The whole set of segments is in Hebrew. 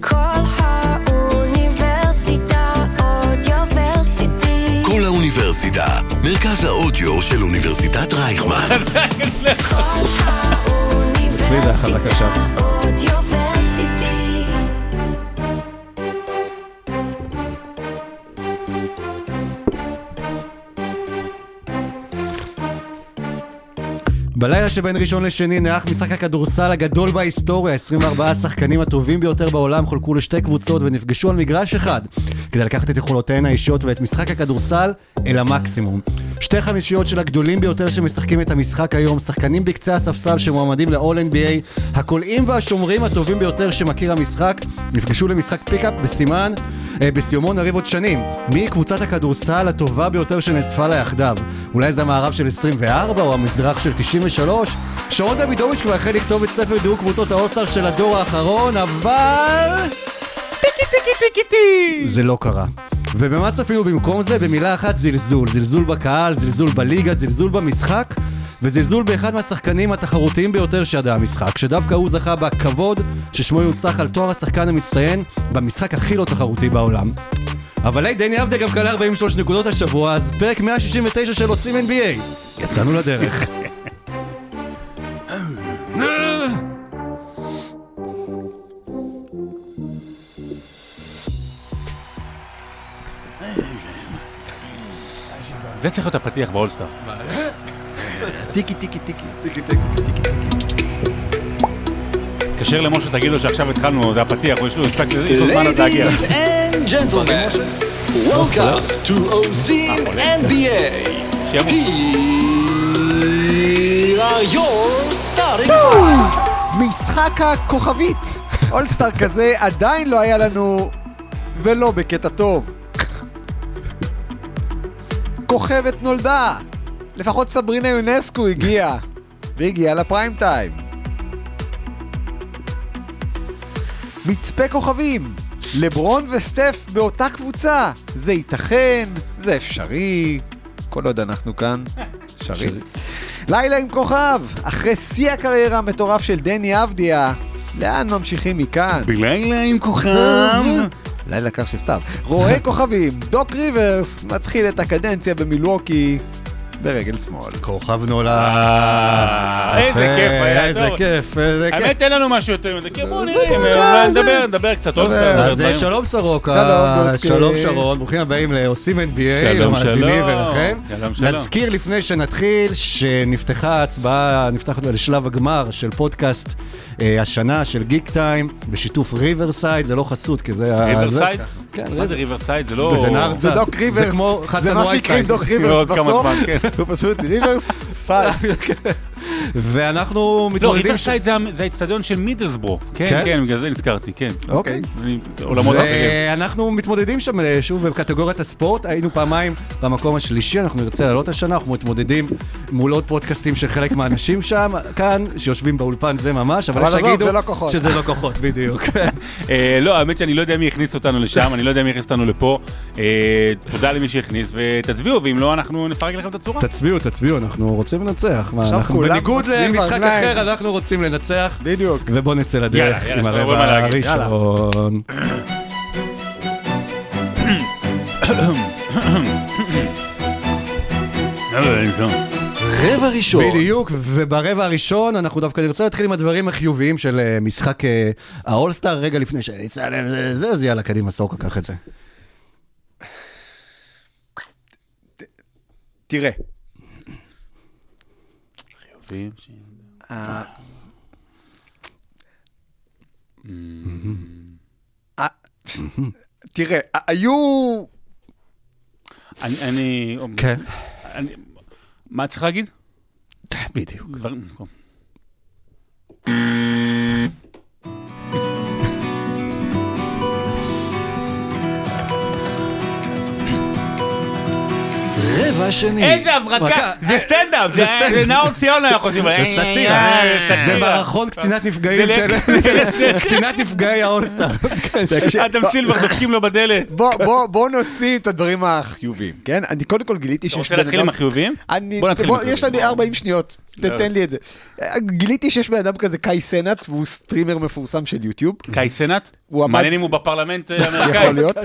כל האוניברסיטה אודיוורסיטי. כל האוניברסיטה, מרכז האודיו של אוניברסיטת רייכמן. כל. האוניברסיטה אודיוורסיטי. בלילה שבין ראשון לשני נערך משחק הכדורסל הגדול בהיסטוריה, 24 השחקנים הטובים ביותר בעולם חולקו לשתי קבוצות ונפגשו על מגרש אחד כדי לקחת את יכולותיהן האישיות ואת משחק הכדורסל אל המקסימום. שתי חמישיות של הגדולים ביותר שמשחקים את המשחק היום, שחקנים בקצה הספסל שמועמדים ל-all NBA, הקולעים והשומרים הטובים ביותר שמכיר המשחק, נפגשו למשחק pickup בסימן, אה, בסיומו נריב עוד שנים. מי קבוצת הכדורסל הטובה ביותר שנאספה לה יחדיו? אולי זה המערב של 24 או המזרח של 93? שרון דוידוביץ' כבר החל לכתוב את ספר דירוג קבוצות האולסטאר של הדור האחרון, אבל... טיקי טיקי טיקי טי! זה לא קרה. ובמה צפינו במקום זה? במילה אחת זלזול. זלזול בקהל, זלזול בליגה, זלזול במשחק. וזלזול באחד מהשחקנים התחרותיים ביותר שידע המשחק, שדווקא הוא זכה בכבוד ששמו יוצח על תואר השחקן המצטיין במשחק הכי לא תחרותי בעולם. אבל היי, דני אבדה גם קלה 43 נקודות השבוע, אז פרק 169 של עושים NBA. יצאנו לדרך. זה צריך להיות הפתיח באולסטאר. טיקי טיקי טיקי. תתקשר למשה, תגיד לו שעכשיו התחלנו, זה הפתיח, יש לו זמן עד להגיע. Ladies and gentlemen, welcome to OZIM NBA. שיבוא. Here are your starting five. משחק הכוכבית. אולסטאר כזה עדיין לא היה לנו, ולא בקטע טוב. כוכבת נולדה. לפחות סברינה יונסקו הגיעה. והגיעה לפריים טיים. מצפה כוכבים. לברון וסטף באותה קבוצה. זה ייתכן, זה אפשרי. כל עוד אנחנו כאן, אפשרי. לילה עם כוכב, אחרי שיא הקריירה המטורף של דני אבדיה, לאן ממשיכים מכאן? בלילה עם כוכב. לילה קר של סתיו. רואה כוכבים, דוק ריברס מתחיל את הקדנציה במילווקי ברגל שמאל. כוכב נולד. אה, איזה כיף היה, איזה. כיף, איזה כיף. האמת, אין לנו משהו יותר מזה, כי בואו נראה, נדבר, נדבר קצת אז אה. שלום סורוקה, שלום, שרון, ברוכים הבאים לעושים NBA, שלום, למאזינים שלום. נזכיר לפני שנתחיל שנפתחה ההצבעה, נפתח אותה לשלב הגמר של פודקאסט אה, השנה של גיק טיים, בשיתוף ריברסייד, זה לא חסות כי זה... ריברסייד? זה- כן, מה זה ריברסייד? זה לא... וזה נהר זה. דוק ריברס, זה כמו זה חסן מה שהקרים וייצייד. דוק ריברס בסוף, כן. הוא פשוט ריברס, סייד. ואנחנו לא, מתמודדים... ריברסייד זה האיצטדיון של מידלסבורו. כן, כן? כן, בגלל זה נזכרתי, כן. אוקיי. אני- עולמות אחרים. ואנחנו מתמודדים שם אה, שוב בקטגוריית הספורט, היינו פעמיים במקום השלישי, אנחנו נרצה לעלות השנה, אנחנו מתמודדים מול עוד פודקאסטים של חלק מהאנשים שם, כאן, שיושבים באולפן זה ממש, אבל אבל יש שיגידו זה לא כוחות. שזה לא כוחות, בדיוק. אה, לא, האמת שאני לא יודע מי הכניס אותנו לשם, אני לא יודע מי הכניס אותנו לפה. אה, תודה למי שהכניס, ותצביעו, ואם לא, אנחנו נפרק לכם את הצורה. תצביעו, תצביעו, אנחנו רוצים לנצח. מה, עכשיו אנחנו כולם בניגוד למשחק. אחר, אנחנו רוצים לנצח. בדיוק. ובואו נצא לדרך עם הרבע. הראשון. רבע ראשון. בדיוק, וברבע הראשון אנחנו דווקא נרצה להתחיל עם הדברים החיוביים של אה, משחק אה, האולסטאר, רגע לפני שיצא זה, אז יאללה, קדימה, סורקה, קח את זה. תראה, תראה, היו... אני... כן. מה צריך להגיד? בדיוק. דברים... רבע שני. איזה הברקה, זה סטנדאפ, זה נאור ציון היה חושב, זה סאטירה, זה מערכון קצינת נפגעים של... קצינת נפגעי האולסטאר. אדם סילבר דופקים לו בדלת. בוא, נוציא את הדברים החיוביים, כן? אני קודם כל גיליתי אתה שיש רוצה בן להתחיל עם אדם... החיוביים? אני, בוא נתחיל עם בוא, החיוביים. יש לנו 40 שניות. תתן לי את זה. גיליתי שיש בן אדם כזה קאי סנאט, והוא streamer מפורסם של יוטיוב. קאי סנאט? מעניין אם הוא בפרלמנט אה, האמריקאי. יכול להיות.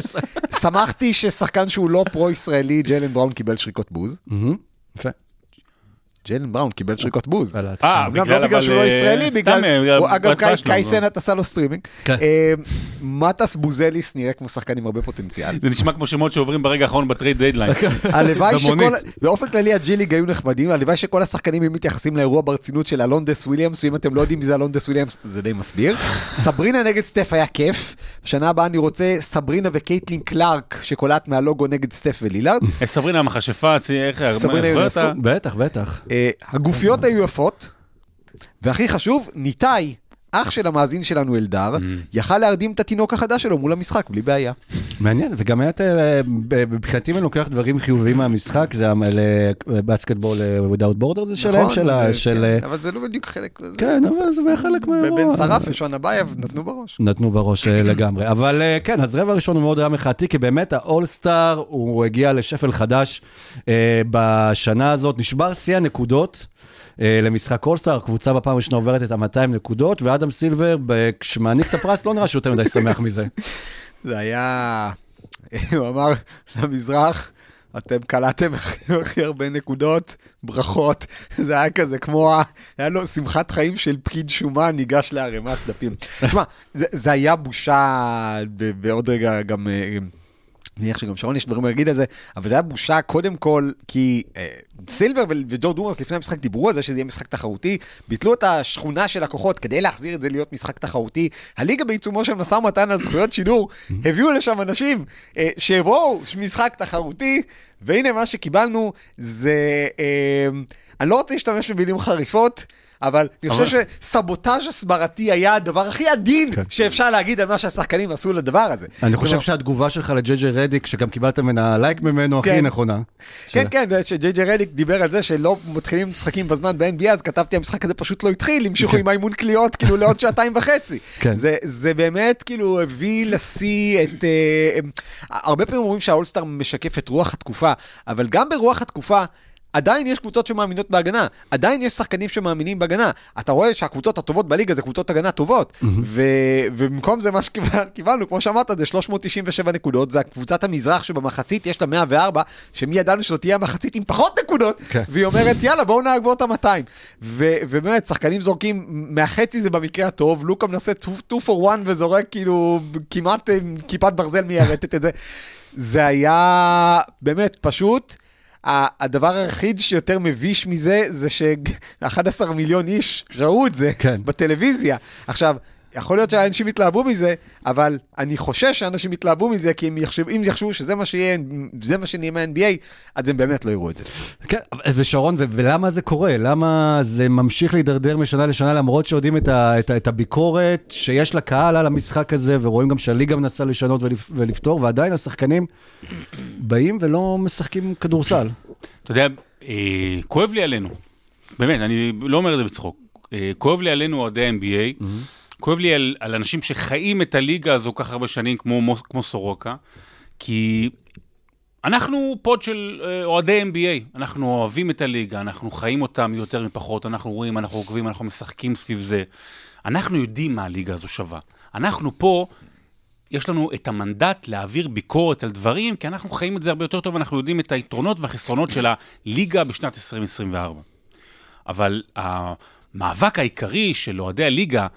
שמחתי ששחקן שהוא לא פרו-ישראלי, ג'יילן בראון קיבל שריקות בוז. יפה. ג'יילן בראון קיבל שריקות בוז. אה, ההתחלה. גם לא בגלל אבל, שהוא לא ישראלי, בגלל... אגב, קאי-. סנאט עשה לו סטרימינג. כן. אה, מטס בוזליס נראה כמו שחקן עם הרבה פוטנציאל. זה נשמע כמו שמות שעוברים ברגע האחרון ב trade deadline. הלוואי שכל. באופן כללי הג'י-ליג היו נחמדים, הלוואי שכל השחקנים היו מתייחסים לאירוע ברצינות של אלונדס וויליאמס, ואם אתם לא יודעים מי זה אלונדס וויליאמס, זה די מסביר. סברינה נגד סטף היה כיף, בשנה הבאה אני רוצה סברינה וקייטלין קלארק, שקולט מהלוגו נגד סטף ולילארד. אה, סברינה המכשפה, איך... סברינה יונסקו. בטח, בטח. אה, הגופיות היו יפות, והכי חשוב, ניתאי, אח של המאזין שלנו אלדר, יכל להרדים את התינוק החדש שלו מול המשחק, בלי בעיה. מעניין, וגם היה, אה, מבחינתי אם אני לוקח דברים חיוביים מהמשחק, זה בסקטבול without border זה שלהם, של ה- אה, של... כן, אה, אבל זה לא בדיוק חלק, זה- כן, אבל זה חלק מהאירוע. בן שרף ושון אבייב נתנו בראש. נתנו בראש אה, לגמרי. אבל אה, כן, אז רבע ראשון הוא מאוד היה מחאתי, כי באמת האולסטאר, הוא הגיע לשפל חדש אה, בשנה הזאת, נשבר שיא הנקודות. אה, למשחק אולסטאר, הקבוצה בפעם הראשונה עוברת את ה-200 נקודות, ואדם סילבר, כשמעניק את הפרס, לא נראה שהוא יותר מדי שמח מזה. זה היה, הוא אמר למזרח, אתם קלעתם הכי הרבה נקודות, ברכות. זה היה כזה כמו, היה לו שמחת חיים של פקיד שומה ניגש לערימת דפים. תשמע, זה, זה היה בושה, בעוד רגע גם... מניח שגם שרון יש דברים להגיד על זה, אבל זה היה בושה קודם כל, כי אה, סילבר וג'ו דומאס לפני המשחק דיברו על זה שזה יהיה משחק תחרותי, ביטלו את השכונה של הכוחות כדי להחזיר את זה להיות משחק תחרותי. הליגה בעיצומו של משא ומתן על זכויות שידור, הביאו לשם אנשים אה, שיבואו, משחק תחרותי, והנה מה שקיבלנו זה, אה, אני לא רוצה להשתמש במילים חריפות, אבל אני חושב שסבוטאז' הסברתי היה הדבר הכי עדין שאפשר להגיד על מה שהשחקנים עשו לדבר הזה. אני חושב שהתגובה שלך לג'יי ג'יי רדיק, שגם קיבלת ממנה לייק ממנו, הכי כן. נכונה. כן, כן, שג'יי ג'יי רדיק דיבר על זה שלא מתחילים משחקים בזמן ב-NBA, אז כתבתי, המשחק הזה פשוט לא התחיל, המשיכו עם האימון קליעות כאילו לעוד שעתיים וחצי. כן. זה, זה באמת כאילו הביא לשיא את... אה, הרבה פעמים אומרים שהאולסטאר משקף את רוח התקופה, אבל גם ברוח התקופה... עדיין יש קבוצות שמאמינות בהגנה, עדיין יש שחקנים שמאמינים בהגנה. אתה רואה שהקבוצות הטובות בליגה זה קבוצות הגנה טובות, ו- ובמקום זה מה שקיבלנו, כמו שאמרת, זה 397 נקודות, זה הקבוצת המזרח שבמחצית יש לה 104, שמי ידענו שזאת תהיה המחצית עם פחות נקודות, כן. והיא אומרת יאללה בואו נעבור את ה-200. ו- ובאמת, שחקנים זורקים, מהחצי זה במקרה הטוב, לוקה מנסה 2 for 1 וזורק כאילו כמעט כיפת ברזל מיירטת את זה. זה היה באמת פשוט. הדבר היחיד שיותר מביש מזה, זה ש-11 מיליון איש ראו את זה כן. בטלוויזיה. עכשיו, יכול להיות שאנשים יתלהבו מזה, אבל אני חושש שאנשים יתלהבו מזה, כי אם יחשבו, אם יחשבו שזה מה שיהיה, זה מה שנהיה מה-NBA, אז הם באמת לא יראו את זה. כן, ושרון, ו- ולמה זה קורה? למה זה ממשיך להידרדר משנה לשנה, למרות שיודעים את, ה- את, ה- את הביקורת שיש לקהל על המשחק הזה, ורואים גם שהליגה מנסה לשנות ולפ- ולפתור, ועדיין השחקנים באים ולא משחקים כדורסל. אתה יודע, אה, כואב לי עלינו. באמת, אני לא אומר את זה בצחוק. אה, כואב לי עלינו אוהדי NBA, כואב לי על, על אנשים שחיים את הליגה הזו כך הרבה שנים, כמו, כמו סורוקה, כי אנחנו פוד של אה, אוהדי NBA, אנחנו אוהבים את הליגה, אנחנו חיים אותה מיותר מפחות, אנחנו רואים, אנחנו עוקבים, אנחנו משחקים סביב זה. אנחנו יודעים מה הליגה הזו שווה. אנחנו פה, יש לנו את המנדט להעביר ביקורת על דברים, כי אנחנו חיים את זה הרבה יותר טוב, אנחנו יודעים את היתרונות והחסרונות של הליגה בשנת 2024. אבל המאבק העיקרי של אוהדי הליגה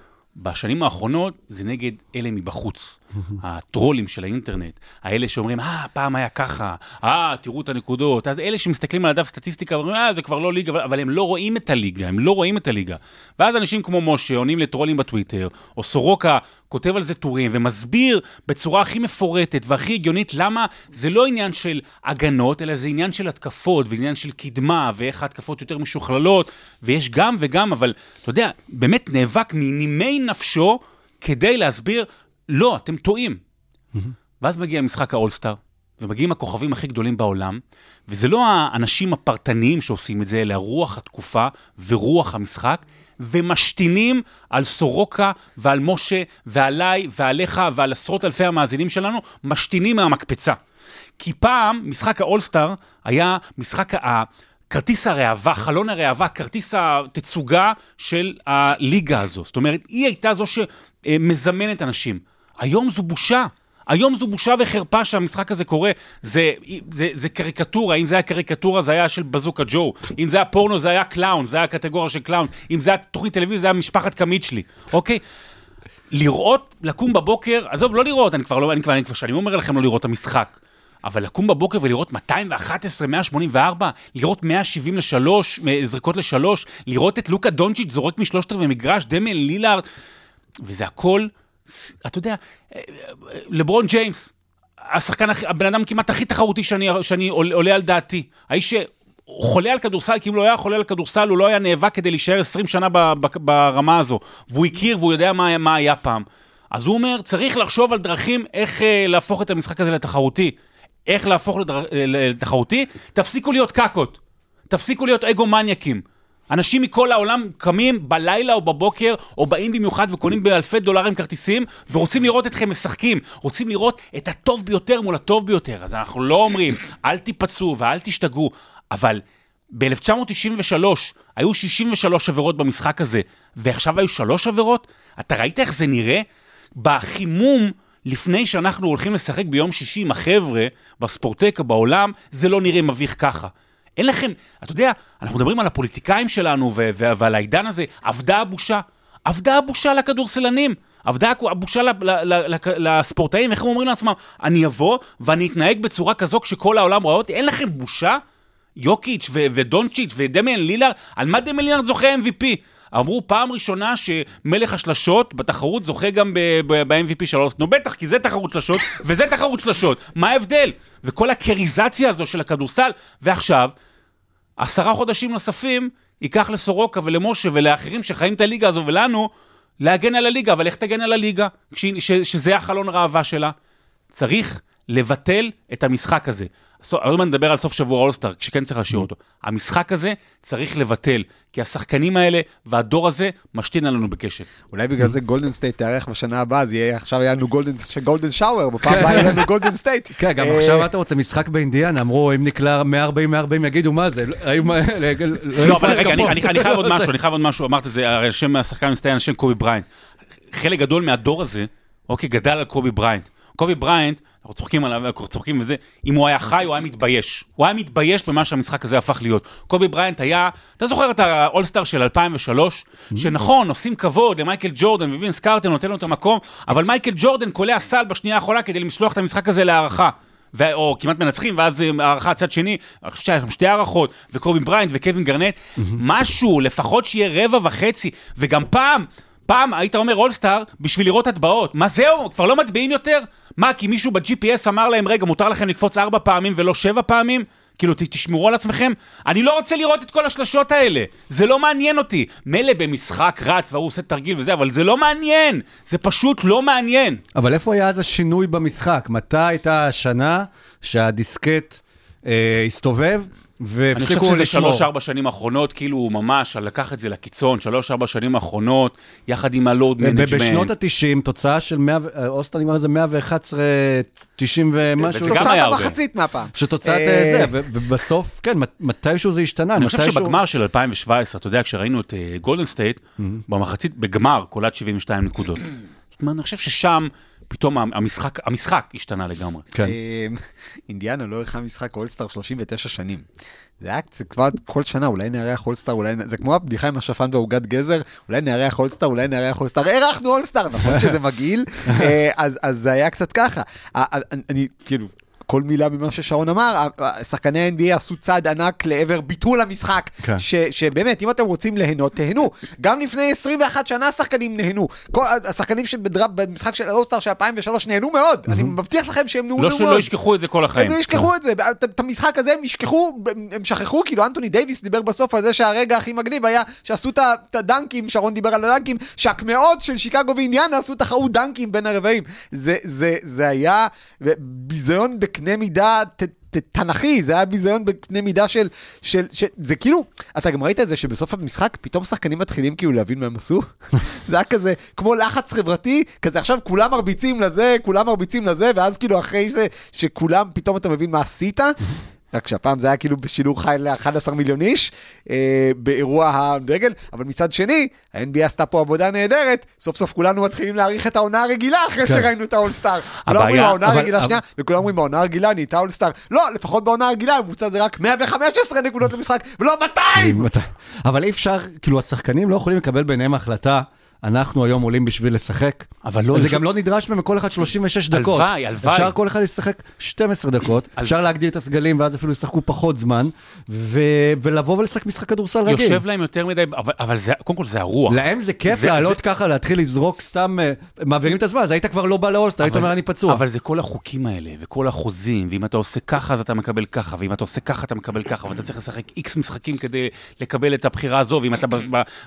בשנים האחרונות זה נגד אלה מבחוץ. הטרולים של האינטרנט, האלה שאומרים, אה, פעם היה ככה, אה, תראו את הנקודות. אז אלה שמסתכלים על הדף סטטיסטיקה ואומרים, אה, זה כבר לא ליגה, אבל הם לא רואים את הליגה, הם לא רואים את הליגה. ואז אנשים כמו משה עונים לטרולים בטוויטר, או סורוקה כותב על זה טורים ומסביר בצורה הכי מפורטת והכי הגיונית למה זה לא עניין של הגנות, אלא זה עניין של התקפות ועניין של קדמה, ואיך ההתקפות יותר משוכללות, ויש גם וגם, אבל אתה יודע, באמת נאבק מנימי נפשו כדי להסביר, לא, אתם טועים. ואז מגיע משחק האולסטאר, ומגיעים הכוכבים הכי גדולים בעולם, וזה לא האנשים הפרטניים שעושים את זה, אלא רוח התקופה ורוח המשחק, ומשתינים על סורוקה ועל משה ועליי ועליך ועל עשרות אלפי המאזינים שלנו, משתינים מהמקפצה. כי פעם, משחק האולסטאר היה משחק ה... כרטיס הראווה, חלון הראווה, כרטיס התצוגה של הליגה הזו. זאת אומרת, היא הייתה זו שמזמנת אנשים. היום זו בושה. היום זו בושה וחרפה שהמשחק הזה קורה. זה, זה, זה קריקטורה, אם זה היה קריקטורה זה היה של בזוקה ג'ו. אם זה היה פורנו זה היה clown, זה היה קטגוריה של clown. אם זה היה תוכנית טלוויזיה זה היה משפחת קמיצ'לי, אוקיי? לראות, לקום בבוקר, עזוב, לא לראות, אני כבר לא, אני כבר, אני כבר שנים אומר לכם לא לראות את המשחק. אבל לקום בבוקר ולראות 211, 184, לראות 173 זריקות לשלוש, לראות את לוקה דונצ'יץ' זורק משלושת רבעי מגרש, דמיאן לילארד, וזה הכל, אתה יודע, לברון ג'יימס, השחקן, הבן אדם כמעט הכי תחרותי שאני, שאני עול- עולה על דעתי. האיש שחולה על כדורסל, כי אם לא היה חולה על כדורסל, הוא לא היה נאבק כדי להישאר 20 שנה ברמה הזו. והוא הכיר והוא יודע מה, מה היה פעם. אז הוא אומר, צריך לחשוב על דרכים איך אה, להפוך את המשחק הזה לתחרותי. איך להפוך. אה, לתחרותי? תפסיקו להיות קקות. תפסיקו להיות אגו מניאקים. אנשים מכל העולם קמים בלילה או בבוקר, או באים במיוחד וקונים באלפי דולרים כרטיסים, ורוצים לראות אתכם משחקים. רוצים לראות את הטוב ביותר מול הטוב ביותר. אז אנחנו לא אומרים, אל תיפצעו ואל תשתגעו, אבל ב-1993 היו 63 עבירות במשחק הזה, ועכשיו היו שלוש עבירות? אתה ראית איך זה נראה? בחימום, לפני שאנחנו הולכים לשחק ביום שישי עם החבר'ה, בספורטקה בעולם, זה לא נראה מביך ככה. אין לכם, אתה יודע, אנחנו מדברים על הפוליטיקאים שלנו ו- ו- ועל העידן הזה, אבדה הבושה. אבדה הבושה לכדורסלנים. אבדה הבושה לספורטאים, איך הם אומרים לעצמם, אני אבוא ואני אתנהג בצורה כזו כשכל העולם רואה אותי, אין לכם בושה? יוקיץ' ודונצ'יץ' ודמיאן לילארד, על מה דמיאן לילארד זוכה MVP? אמרו פעם ראשונה שמלך השלשות בתחרות זוכה גם ב-MVP של אוסט. נו בטח, כי זה תחרות שלשות וזה תחרות שלשות. מה ההבדל? וכל הקריזציה הזו של הכדורסל, ועכשיו, עשרה חודשים נוספים ייקח לסורוקה ולמשה ולאחרים שחיים את הליגה הזו ולנו להגן על הליגה, אבל איך תגן על הליגה כש, ש, שזה החלון ראווה שלה? צריך לבטל את המשחק הזה. עוד מעט נדבר על סוף שבוע אולסטאר, כשכן צריך להשאיר אותו. המשחק הזה צריך לבטל, כי השחקנים האלה והדור הזה משתין עלינו בקשת. אולי בגלל זה גולדן סטייט תארח בשנה הבאה, אז יהיה, עכשיו היה לנו golden, shower, בפעם הבאה יהיה לנו גולדן סטייט. כן, גם אה, עכשיו אתה רוצה, משחק באינדיאנה, אמרו, אם נקלע 140-140 יגידו, מה זה? לא- לא, אבל רגע, אני, חייב עוד משהו, אני חייב עוד משהו, אמרת את זה, הרי השם השחקן המצטיין, השם קובי בריינט. חלק גדול מהדור הזה, אוקיי, גדל על קובי בריינט. קובי בריינט, אנחנו צוחקים עליו, אנחנו צוחקים וזה, אם הוא היה חי, הוא היה מתבייש. הוא היה מתבייש במה שהמשחק הזה הפך להיות. קובי בריינט היה, אתה זוכר את האולסטאר של 2003, שנכון, עושים כבוד למייקל ג'ורדן וינס קרטר, נותן לו את המקום, אבל מייקל ג'ורדן קולע סל בשנייה האחרונה כדי לשלוח את המשחק הזה להארכה. ו- או כמעט מנצחים, ואז אה, הארכה צד שני, אני חושב שהיה שם שתי הערכות, וקובי בריינט וקווין גרנט, משהו, לפחות שיהיה רבע וחצי, וגם פעם, פעם היית אומר אולסטאר בשביל לראות הטבעות. מה זהו? כבר לא מטביעים יותר? מה, כי מישהו ב-GPS אמר להם, רגע, מותר לכם לקפוץ ארבע פעמים ולא שבע פעמים? כאילו, תשמרו על עצמכם. אני לא רוצה לראות את כל השלשות האלה. זה לא מעניין אותי. מילא במשחק רץ והוא עושה תרגיל וזה, אבל זה לא מעניין. זה פשוט לא מעניין. אבל איפה היה אז השינוי במשחק? מתי הייתה השנה שהדיסקט אה, הסתובב אני חושב שזה? שלוש-ארבע שנים האחרונות, כאילו הוא ממש לקח את זה לקיצון, שלוש-ארבע שנים האחרונות, יחד עם הלואוד ב- ב- בשנות מנג'מנט. ה-90, תוצאה של 100, ו- אה, אוסטר נגמר איזה 111, 90 ומשהו. תוצאת היה הרבה. המחצית מהפעם. שתוצאת אה, אה, זה, ובסוף, כן, מת- מתישהו זה השתנה. אני חושב שבגמר של 2017, אתה יודע, כשראינו את גולדן סטייט, במחצית, בגמר, קולט 72 נקודות. זאת אומרת, אני חושב ששם פתאום המשחק, המשחק השתנה לגמרי. כן. אה, אינדיאנה לא אירחה משחק אולסטאר 39 שנים. זה היה זה כבר כל שנה, אולי נארח אולסטאר, אולי... זה כמו הבדיחה עם השפן ועוגת גזר, אולי נארח אולסטאר, אולי נארח אולסטאר, אירחנו אולסטאר, נכון שזה מגעיל? אה, אז אז זה היה קצת ככה. אני- אני, כאילו... כל מילה ממה ששרון אמר, שחקני ה-NBA עשו צעד ענק לעבר ביטול המשחק, כן. ש, שבאמת, אם אתם רוצים ליהנות, תהנו. גם לפני 21 שנה השחקנים נהנו. כל השחקנים שבדראפ, במשחק של האולסטאר של 2003 נהנו מאוד. אני מבטיח לכם שהם נהנו לא מאוד. שלא ישכחו את זה כל החיים. הם לא ישכחו את זה, את- המשחק הזה הם ישכחו, הם שכחו, כאילו אנטוני דייוויס דיבר בסוף על זה שהרגע הכי מגניב היה שעשו את הדנקים, שרון דיבר על הדנקים, שהקמעות של שיקגו ואינדיאנה עשו תחרות דנקים בין הרבעים. זה, זה, זה היה ביזיון בקנה מידה ת, ת, תנכי, זה היה ביזיון בקנה מידה של, של, של, זה כאילו, אתה גם ראית את זה שבסוף המשחק פתאום שחקנים מתחילים כאילו להבין מה הם עשו? זה היה כזה, כמו לחץ חברתי, כזה עכשיו כולם מרביצים לזה, כולם מרביצים לזה, ואז כאילו אחרי זה, שכולם, פתאום אתה מבין מה עשית. רק שהפעם זה היה כאילו בשידור חי ל-11 מיליון איש, אה, באירוע הדגל, אבל מצד שני, ה-NBA עשתה פה עבודה נהדרת, סוף סוף כולנו מתחילים להעריך את העונה הרגילה אחרי כן. שראינו את האולסטאר. כולם אומרים העונה הרגילה אבל- שנייה, וכולם אומרים העונה הרגילה נהייתה אולסטאר. לא, לפחות בעונה הרגילה הממוצע זה רק 115 נקודות למשחק, ולא 200! מתי- אבל אי אפשר, כאילו השחקנים לא יכולים לקבל ביניהם החלטה, אנחנו היום עולים בשביל לשחק. אבל לא- זה גם לא נדרש מהם כל אחד 36 דקות. הלוואי, הלוואי. אפשר כל אחד לשחק 12 דקות, אפשר להגדיל את הסגלים ואז אפילו ישחקו פחות זמן, ו- ולבוא ולשחק משחק כדורסל רגיל. יושב להם יותר מדי, אבל, אבל זה, קודם כל זה הרוח. להם זה כיף זה- לעלות זה- ככה, להתחיל לזרוק סתם, אה, מעבירים את הזמן, אז היית כבר לא בא לאולסטר, היית אומר אני פצוע. אבל זה כל החוקים האלה, וכל החוזים, ואם אתה עושה ככה אז אתה מקבל ככה, ואם אתה עושה ככה אתה מקבל ככה, ואתה צריך לשחק איקס משחקים כדי לקבל את הבחירה הזו, ואם אתה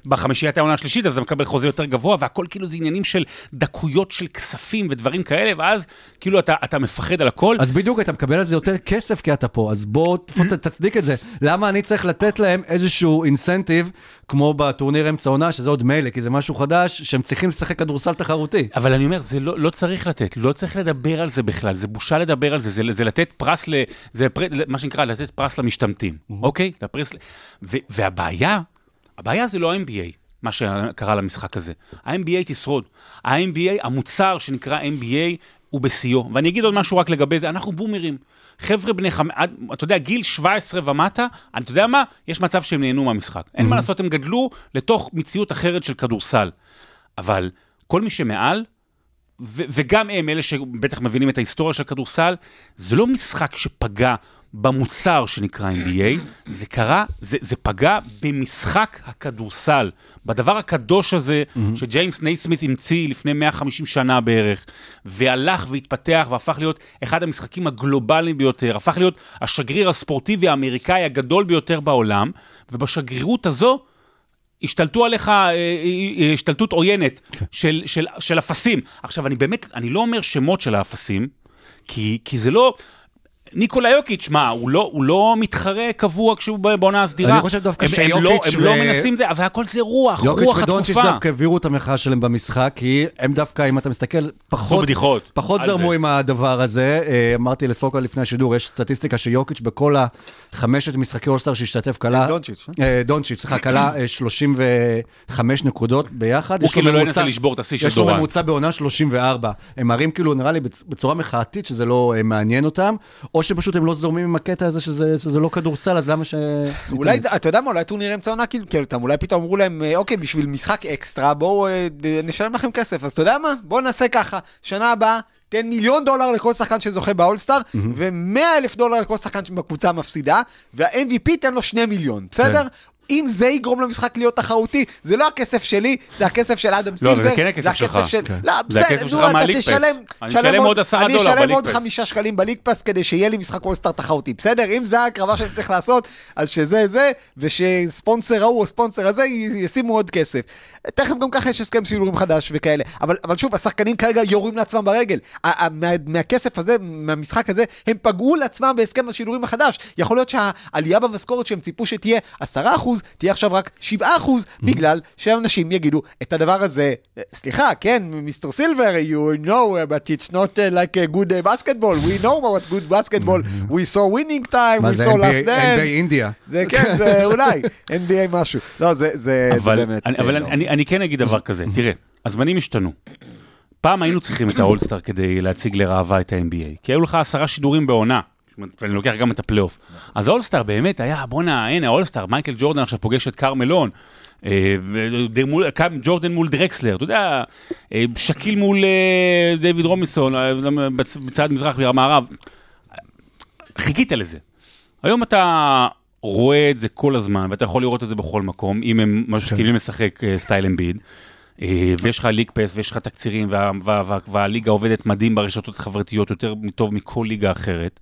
בחמישיית העונה השלישית אז אתה מקבל חוזה יותר גבוה, והכל כאילו זה עניינים של דקויות של כספים ודברים כאלה, ואז כאילו אתה, אתה מפחד על הכל. אז בדיוק, אתה מקבל על זה יותר כסף כי אתה פה, אז בוא ת- תצדיק את זה. למה אני צריך לתת להם איזשהו אינסנטיב, כמו בטורניר אמצע עונה, שזה עוד מילא, כי זה משהו חדש, שהם צריכים לשחק כדורסל תחרותי. אבל אני אומר, זה לא, לא צריך לתת, לא צריך לדבר על זה בכלל, זה בושה לדבר על זה, זה, זה לתת פרס, ל, זה פר, מה שנקרא, לתת פרס למשתמטים, אוקיי? לפרס, ו, והבעיה, הבעיה זה לא ה-NBA, מה שקרה למשחק הזה. ה-NBA תשרוד. ה-NBA, המוצר שנקרא NBA, הוא בשיאו. ואני אגיד עוד משהו רק לגבי זה, אנחנו בומרים. חבר'ה בני עד- אתה יודע, גיל 17 ומטה, אתה יודע מה? יש מצב שהם נהנו מהמשחק. אין מה לעשות, הם גדלו לתוך מציאות אחרת של כדורסל. אבל כל מי שמעל, ו- וגם הם, אלה שבטח מבינים את ההיסטוריה של כדורסל, זה לא משחק שפגע במוצר שנקרא NBA, זה קרה, זה, זה פגע במשחק הכדורסל, בדבר הקדוש הזה שג'יימס נייסמית המציא לפני 150 שנה בערך, והלך והתפתח והפך להיות אחד המשחקים הגלובליים ביותר, הפך להיות השגריר הספורטיבי האמריקאי הגדול ביותר בעולם, ובשגרירות הזו השתלטו עליך אה, אה, השתלטות עוינת של, של, של אפסים. עכשיו, אני באמת, אני לא אומר שמות של האפסים, כי, כי זה לא... ניקולה יוקיץ', מה, הוא לא, הוא לא מתחרה קבוע כשהוא בעונה הסדירה? אני חושב דווקא הם, הם, לא, שיוקיץ' הם לא ו- מנסים זה, אבל הכל זה רוח, יוקיץ' רוח ודונצ'יץ' התקופה. דווקא העבירו את המחאה שלהם במשחק, כי הם דווקא, אם אתה מסתכל, פחות, בדיחות פחות זרמו זה. עם הדבר הזה. אה, אמרתי לסוקה לפני השידור, יש סטטיסטיקה שיוקיץ' בכל החמשת משחקי אולסטאר שהשתתף כלה... דונצ'יץ', אה, דונצ'יץ', סליחה, כלה אה, 35 נקודות ביחד. הוא כאילו לא ינסה לשבור את השיא של יש לו דורן. ממוצע בעונה 34. הם מראים כאילו, נראה לי, בצ- בצורה מחאתית שזה לא אה, מעניין אותם, או שפשוט הם לא זורמים עם הקטע הזה שזה שזה לא כדורסל, אז למה ש... אולי, אתה יודע מה, אולי טורניר אמצע עונה כאילו כאילו אותם, אולי פתאום אמרו להם, אה, אוקיי, בשביל משחק אקסטרה, בואו אה, נשלם לכם כסף. אז אתה יודע מה? בואו נעשה ככה, שנה הבאה, תן מיליון דולר לכל שחקן שזוכה באולסטאר, ו-100 אלף דולר לכל שחקן שבקבוצה מפסידה, וה-MVP תן לו 2 מיליון, בסדר? אם זה יגרום למשחק להיות תחרותי, זה לא הכסף שלי, זה הכסף של אדם לא, סילבר. זה כן הכסף שלך. של... כן. לא, זה בסדר, הכסף שלך נו, אתה מהליג פס. תשלם... אני אשלם עוד 10 דולר אני אשלם בליג עוד פס. חמישה שקלים בליג פס כדי שיהיה לי משחק אולסטאר תחרותי, בסדר? אם זה ההקרבה שאני צריך לעשות, אז שזה זה, ושספונסר ההוא או ספונסר הזה ישימו עוד כסף. תכף גם ככה יש הסכם סיורים חדש וכאלה. אבל, אבל שוב, השחקנים כרגע יורים לעצמם ברגל. מה, מהכסף הזה, מהמשחק הזה, הם פגעו לעצמם בהסכם השידורים החדש. יכול להיות שהעלייה במשכורת שהם ציפו שתהיה 10%, תהיה עכשיו רק 7%, בגלל שאנשים יגידו את הדבר הזה, סליחה, כן, מיסטר סילבר, you know, but it's not uh, like a good uh, basketball, we know what's good basketball, we saw winning time, we זה saw NBA last dance. אינדיה? זה כן, זה אולי, NBA משהו. לא, זה, זה, זה אבל, באמת... אני, אה, אבל לא. אני, אני, כן אגיד דבר כזה, תראה, הזמנים השתנו. פעם היינו צריכים את האולסטאר כדי להציג לראווה את ה-NBA, כי היו לך עשרה שידורים בעונה, ואני לוקח גם את הפלייאוף. אז האולסטאר באמת היה, בואנה, הנה האולסטאר, מייקל ג'ורדן עכשיו פוגש את קרל מלון, אה, ג'ורדן מול דרקסלר, אתה יודע, אה, שאקיל מול אה, דיוויד רובינסון, אה, בצ- בצד מזרח והמערב. חיכית לזה. היום אתה רואה את זה כל הזמן, ואתה יכול לראות את זה בכל מקום, אם הם מסכימים לשחק סטייל אמביד. אה, ויש לך League Pass ויש לך תקצירים, וה, וה, וה, והליגה עובדת מדהים ברשתות החברתיות, יותר טוב מכל ליגה אחרת.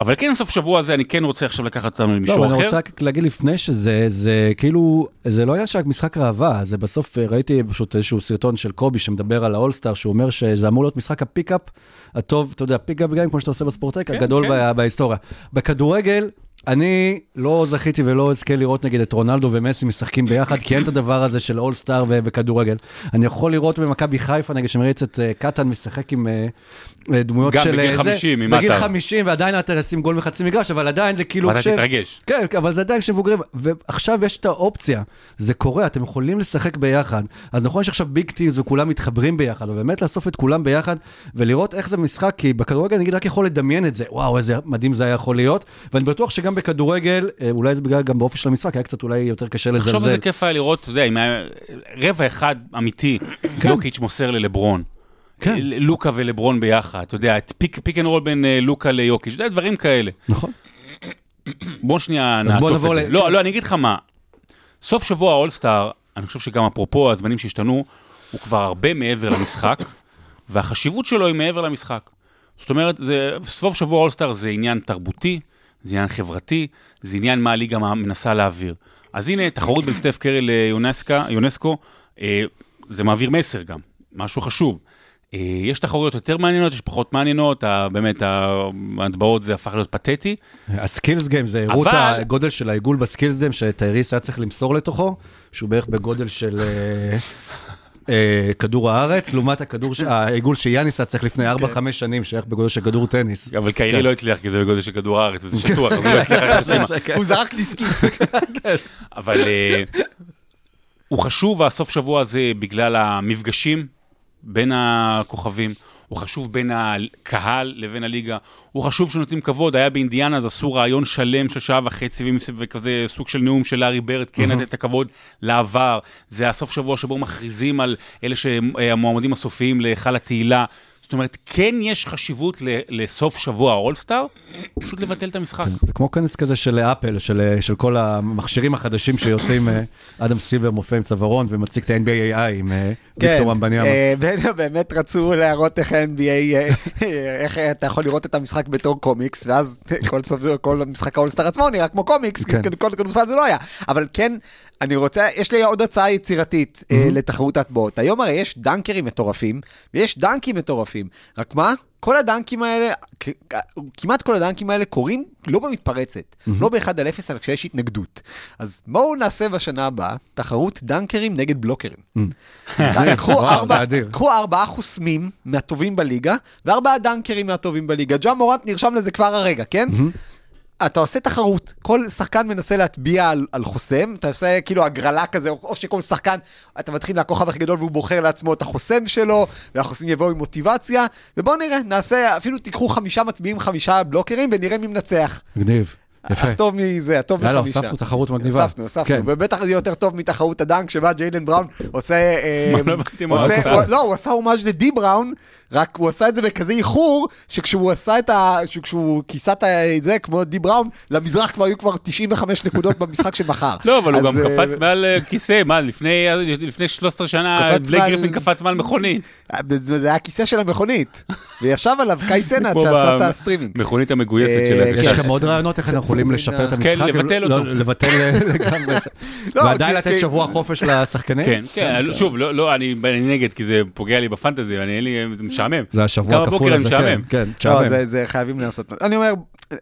אבל כן, סוף שבוע הזה, אני כן רוצה עכשיו לקחת אותנו לא, למישור אבל אחר. אני רוצה רק להגיד לפני שזה, זה כאילו, זה לא היה שרק משחק ראווה, זה בסוף, אה, ראיתי פשוט איזשהו סרטון של קובי שמדבר על האולסטאר, שהוא אומר שזה אמור להיות משחק ה pickup הטוב, אתה יודע, פיקאפ גם כמו שאתה עושה בספורטק, הגדול כן. בה- בהיסטוריה. בכדורגל, אני לא זכיתי ולא אזכה לראות נגיד את רונלדו ומסי משחקים ביחד, כי אין את הדבר הזה של אולסטאר ובכדורגל. אני יכול לראות במכבי חיפה, נגיד, שמריץ את אה, קטן משחק עם אה, אה, דמויות גם של... בגיל אה, זה, 50, עם בגיל עטר. 50, ועדיין עטר ישים גול מחצי מגרש, אבל עדיין זה כאילו... ואתה כש- תתרגש. כן, אבל זה עדיין כשמבוגרים, ועכשיו יש את האופציה, זה קורה, אתם יכולים לשחק ביחד. אז נכון יש עכשיו big teams וכולם מתחברים ביחד, אבל באמת לאסוף את כולם ביחד ולראות איך זה משחק, כי בכדורגל נגיד רק יכול לדמיין את זה, וואו, איזה מדהים זה היה יכול להיות, ואני בטוח שגם בכדורגל, אה, אולי זה בגלל גם באופי של המשחק, היה קצת אולי יותר קשה לזלזל. איזה כיף היה לראות, אתה יודע, אם היה רבע אחד אמיתי, יוקיץ' מוסר ללברון. כן. לוקה ולברון ביחד, אתה יודע, את pick pick and roll בין אה, לוקה ליוקיץ', אתה יודע, דברים כאלה. נכון. בוא שנייה נעטוף את זה. ל- לא, לא, אני אגיד לך מה, סוף שבוע האולסטאר, אני חושב שגם אפרופו הזמנים שהשתנו, הוא כבר הרבה מעבר למשחק, והחשיבות שלו היא מעבר למשחק. זאת אומרת, זה, סוף שבוע האולסטאר זה עניין תרבותי, זה עניין חברתי, זה עניין מה הליגה מנסה להעביר. אז הנה, תחרות בין סטף קרי ליונסקו, אה, זה מעביר מסר גם, משהו חשוב. אה, יש תחרויות יותר מעניינות, יש פחות מעניינות, באמת ההטבעות זה הפך להיות פתטי. הסקילס גיים, זה הראו את הגודל של העיגול בסקילס גיים שטייריס היה צריך למסור לתוכו, שהוא בערך בגודל של אה, אה, כדור הארץ, לעומת הכדור, העיגול שיאניס היה צריך לפני 4-5 שנים, שייך בגודל של כדור טניס. אבל קיירי כן. לא הצליח, כי זה בגודל של כדור הארץ, וזה שטוח, אז הוא לא הצליח. הוא זרק דיסקית. אבל הוא חשוב, הסוף שבוע הזה, בגלל המפגשים בין הכוכבים. הוא חשוב בין הקהל לבין הליגה, הוא חשוב שנותנים כבוד, היה באינדיאנה, אז עשו רעיון שלם של שעה וחצי, וכזה סוג של נאום של לארי ברד, כן לתת את הכבוד לעבר, זה הסוף שבוע שבו מכריזים על אלה שהמועמדים הסופיים להיכל התהילה. זאת אומרת, כן יש חשיבות ל- לסוף שבוע האולסטאר, פשוט לבטל את המשחק. זה כמו כנס כזה של אפל, של, של כל המכשירים החדשים שיוצאים, אה, אדם סילבר מופיע עם צווארון ומציג את ה-NBAI עם אה, ויקטור אמבניאמה. אה, באמת רצו להראות איך ה-NBA, איך אתה יכול לראות את המשחק בתור קומיקס, ואז כל סוף- כל משחק האולסטאר עצמו נראה כמו קומיקס, כן. כי כל כדורסל זה לא היה. אבל כן, אני רוצה, יש לי עוד הצעה יצירתית לתחרות ההטבעות. היום הרי יש דנקרים מטורפים, ויש דנקים מטורפים. רק מה? כל הדנקים האלה, כמעט כל הדנקים האלה קורים לא במתפרצת, לא באחד על אפס, אלא כשיש התנגדות. אז בואו נעשה בשנה הבאה תחרות דנקרים נגד בלוקרים. קחו אדיר. קחו ארבעה חוסמים מהטובים בליגה, וארבעה דנקרים מהטובים בליגה. ג'ה מורנט נרשם לזה כבר הרגע, כן? אתה עושה תחרות, כל שחקן מנסה להטביע על, על חוסם, אתה עושה כאילו הגרלה כזה, או, או שכל שחקן, אתה מתחיל מהכוכב הכי גדול והוא בוחר לעצמו את החוסם שלו, והחוסמים יבואו עם מוטיבציה, ובואו נראה, נעשה, אפילו תיקחו חמישה מצביעים, חמישה בלוקרים, ונראה מי מנצח. מגניב, יפה. הטוב מזה, הטוב יאללה, מחמישה. הוספנו תחרות מגניבה. הוספנו, הוספנו, כן. ובטח זה יותר טוב מתחרות הדנק שבה ג'יילן בראון עושה... אה, מה, לא הוא עשה. לא, הוא עשה הומאז' לדי בראון, רק הוא עשה את זה בכזה איחור, שכשהוא עשה את ה... שכשהוא כיסה את זה, כמו די בראון, למזרח כבר היו כבר 95 נקודות במשחק של מחר. לא, אבל הוא גם אה, קפץ מעל אה, כיסא, מה, לפני לפני 13 שנה, בלייק גריפין קפץ מעל מכונית. זה זה היה הכיסא של המכונית, וישב עליו קאי סנאט שעשה את הסטרימינג. מכונית המגויסת אה, של... יש כן. לכם עוד רעיונות איך אנחנו יכולים לשפר את המשחק? כן, לבטל לא, אותו. לבטל לגמרי. לא, ועדיין כי- לתת כי- שבוע חופש לשחקנים? כן, כן, שוב, לא, לא, אני אני נגד, כי זה פוגע לי ב fantasy, אני אין לי, זה משעמם. זה השבוע הכפול הזה. כן, כן, לא, משעמם. זה, זה חייבים לעשות. אני אומר,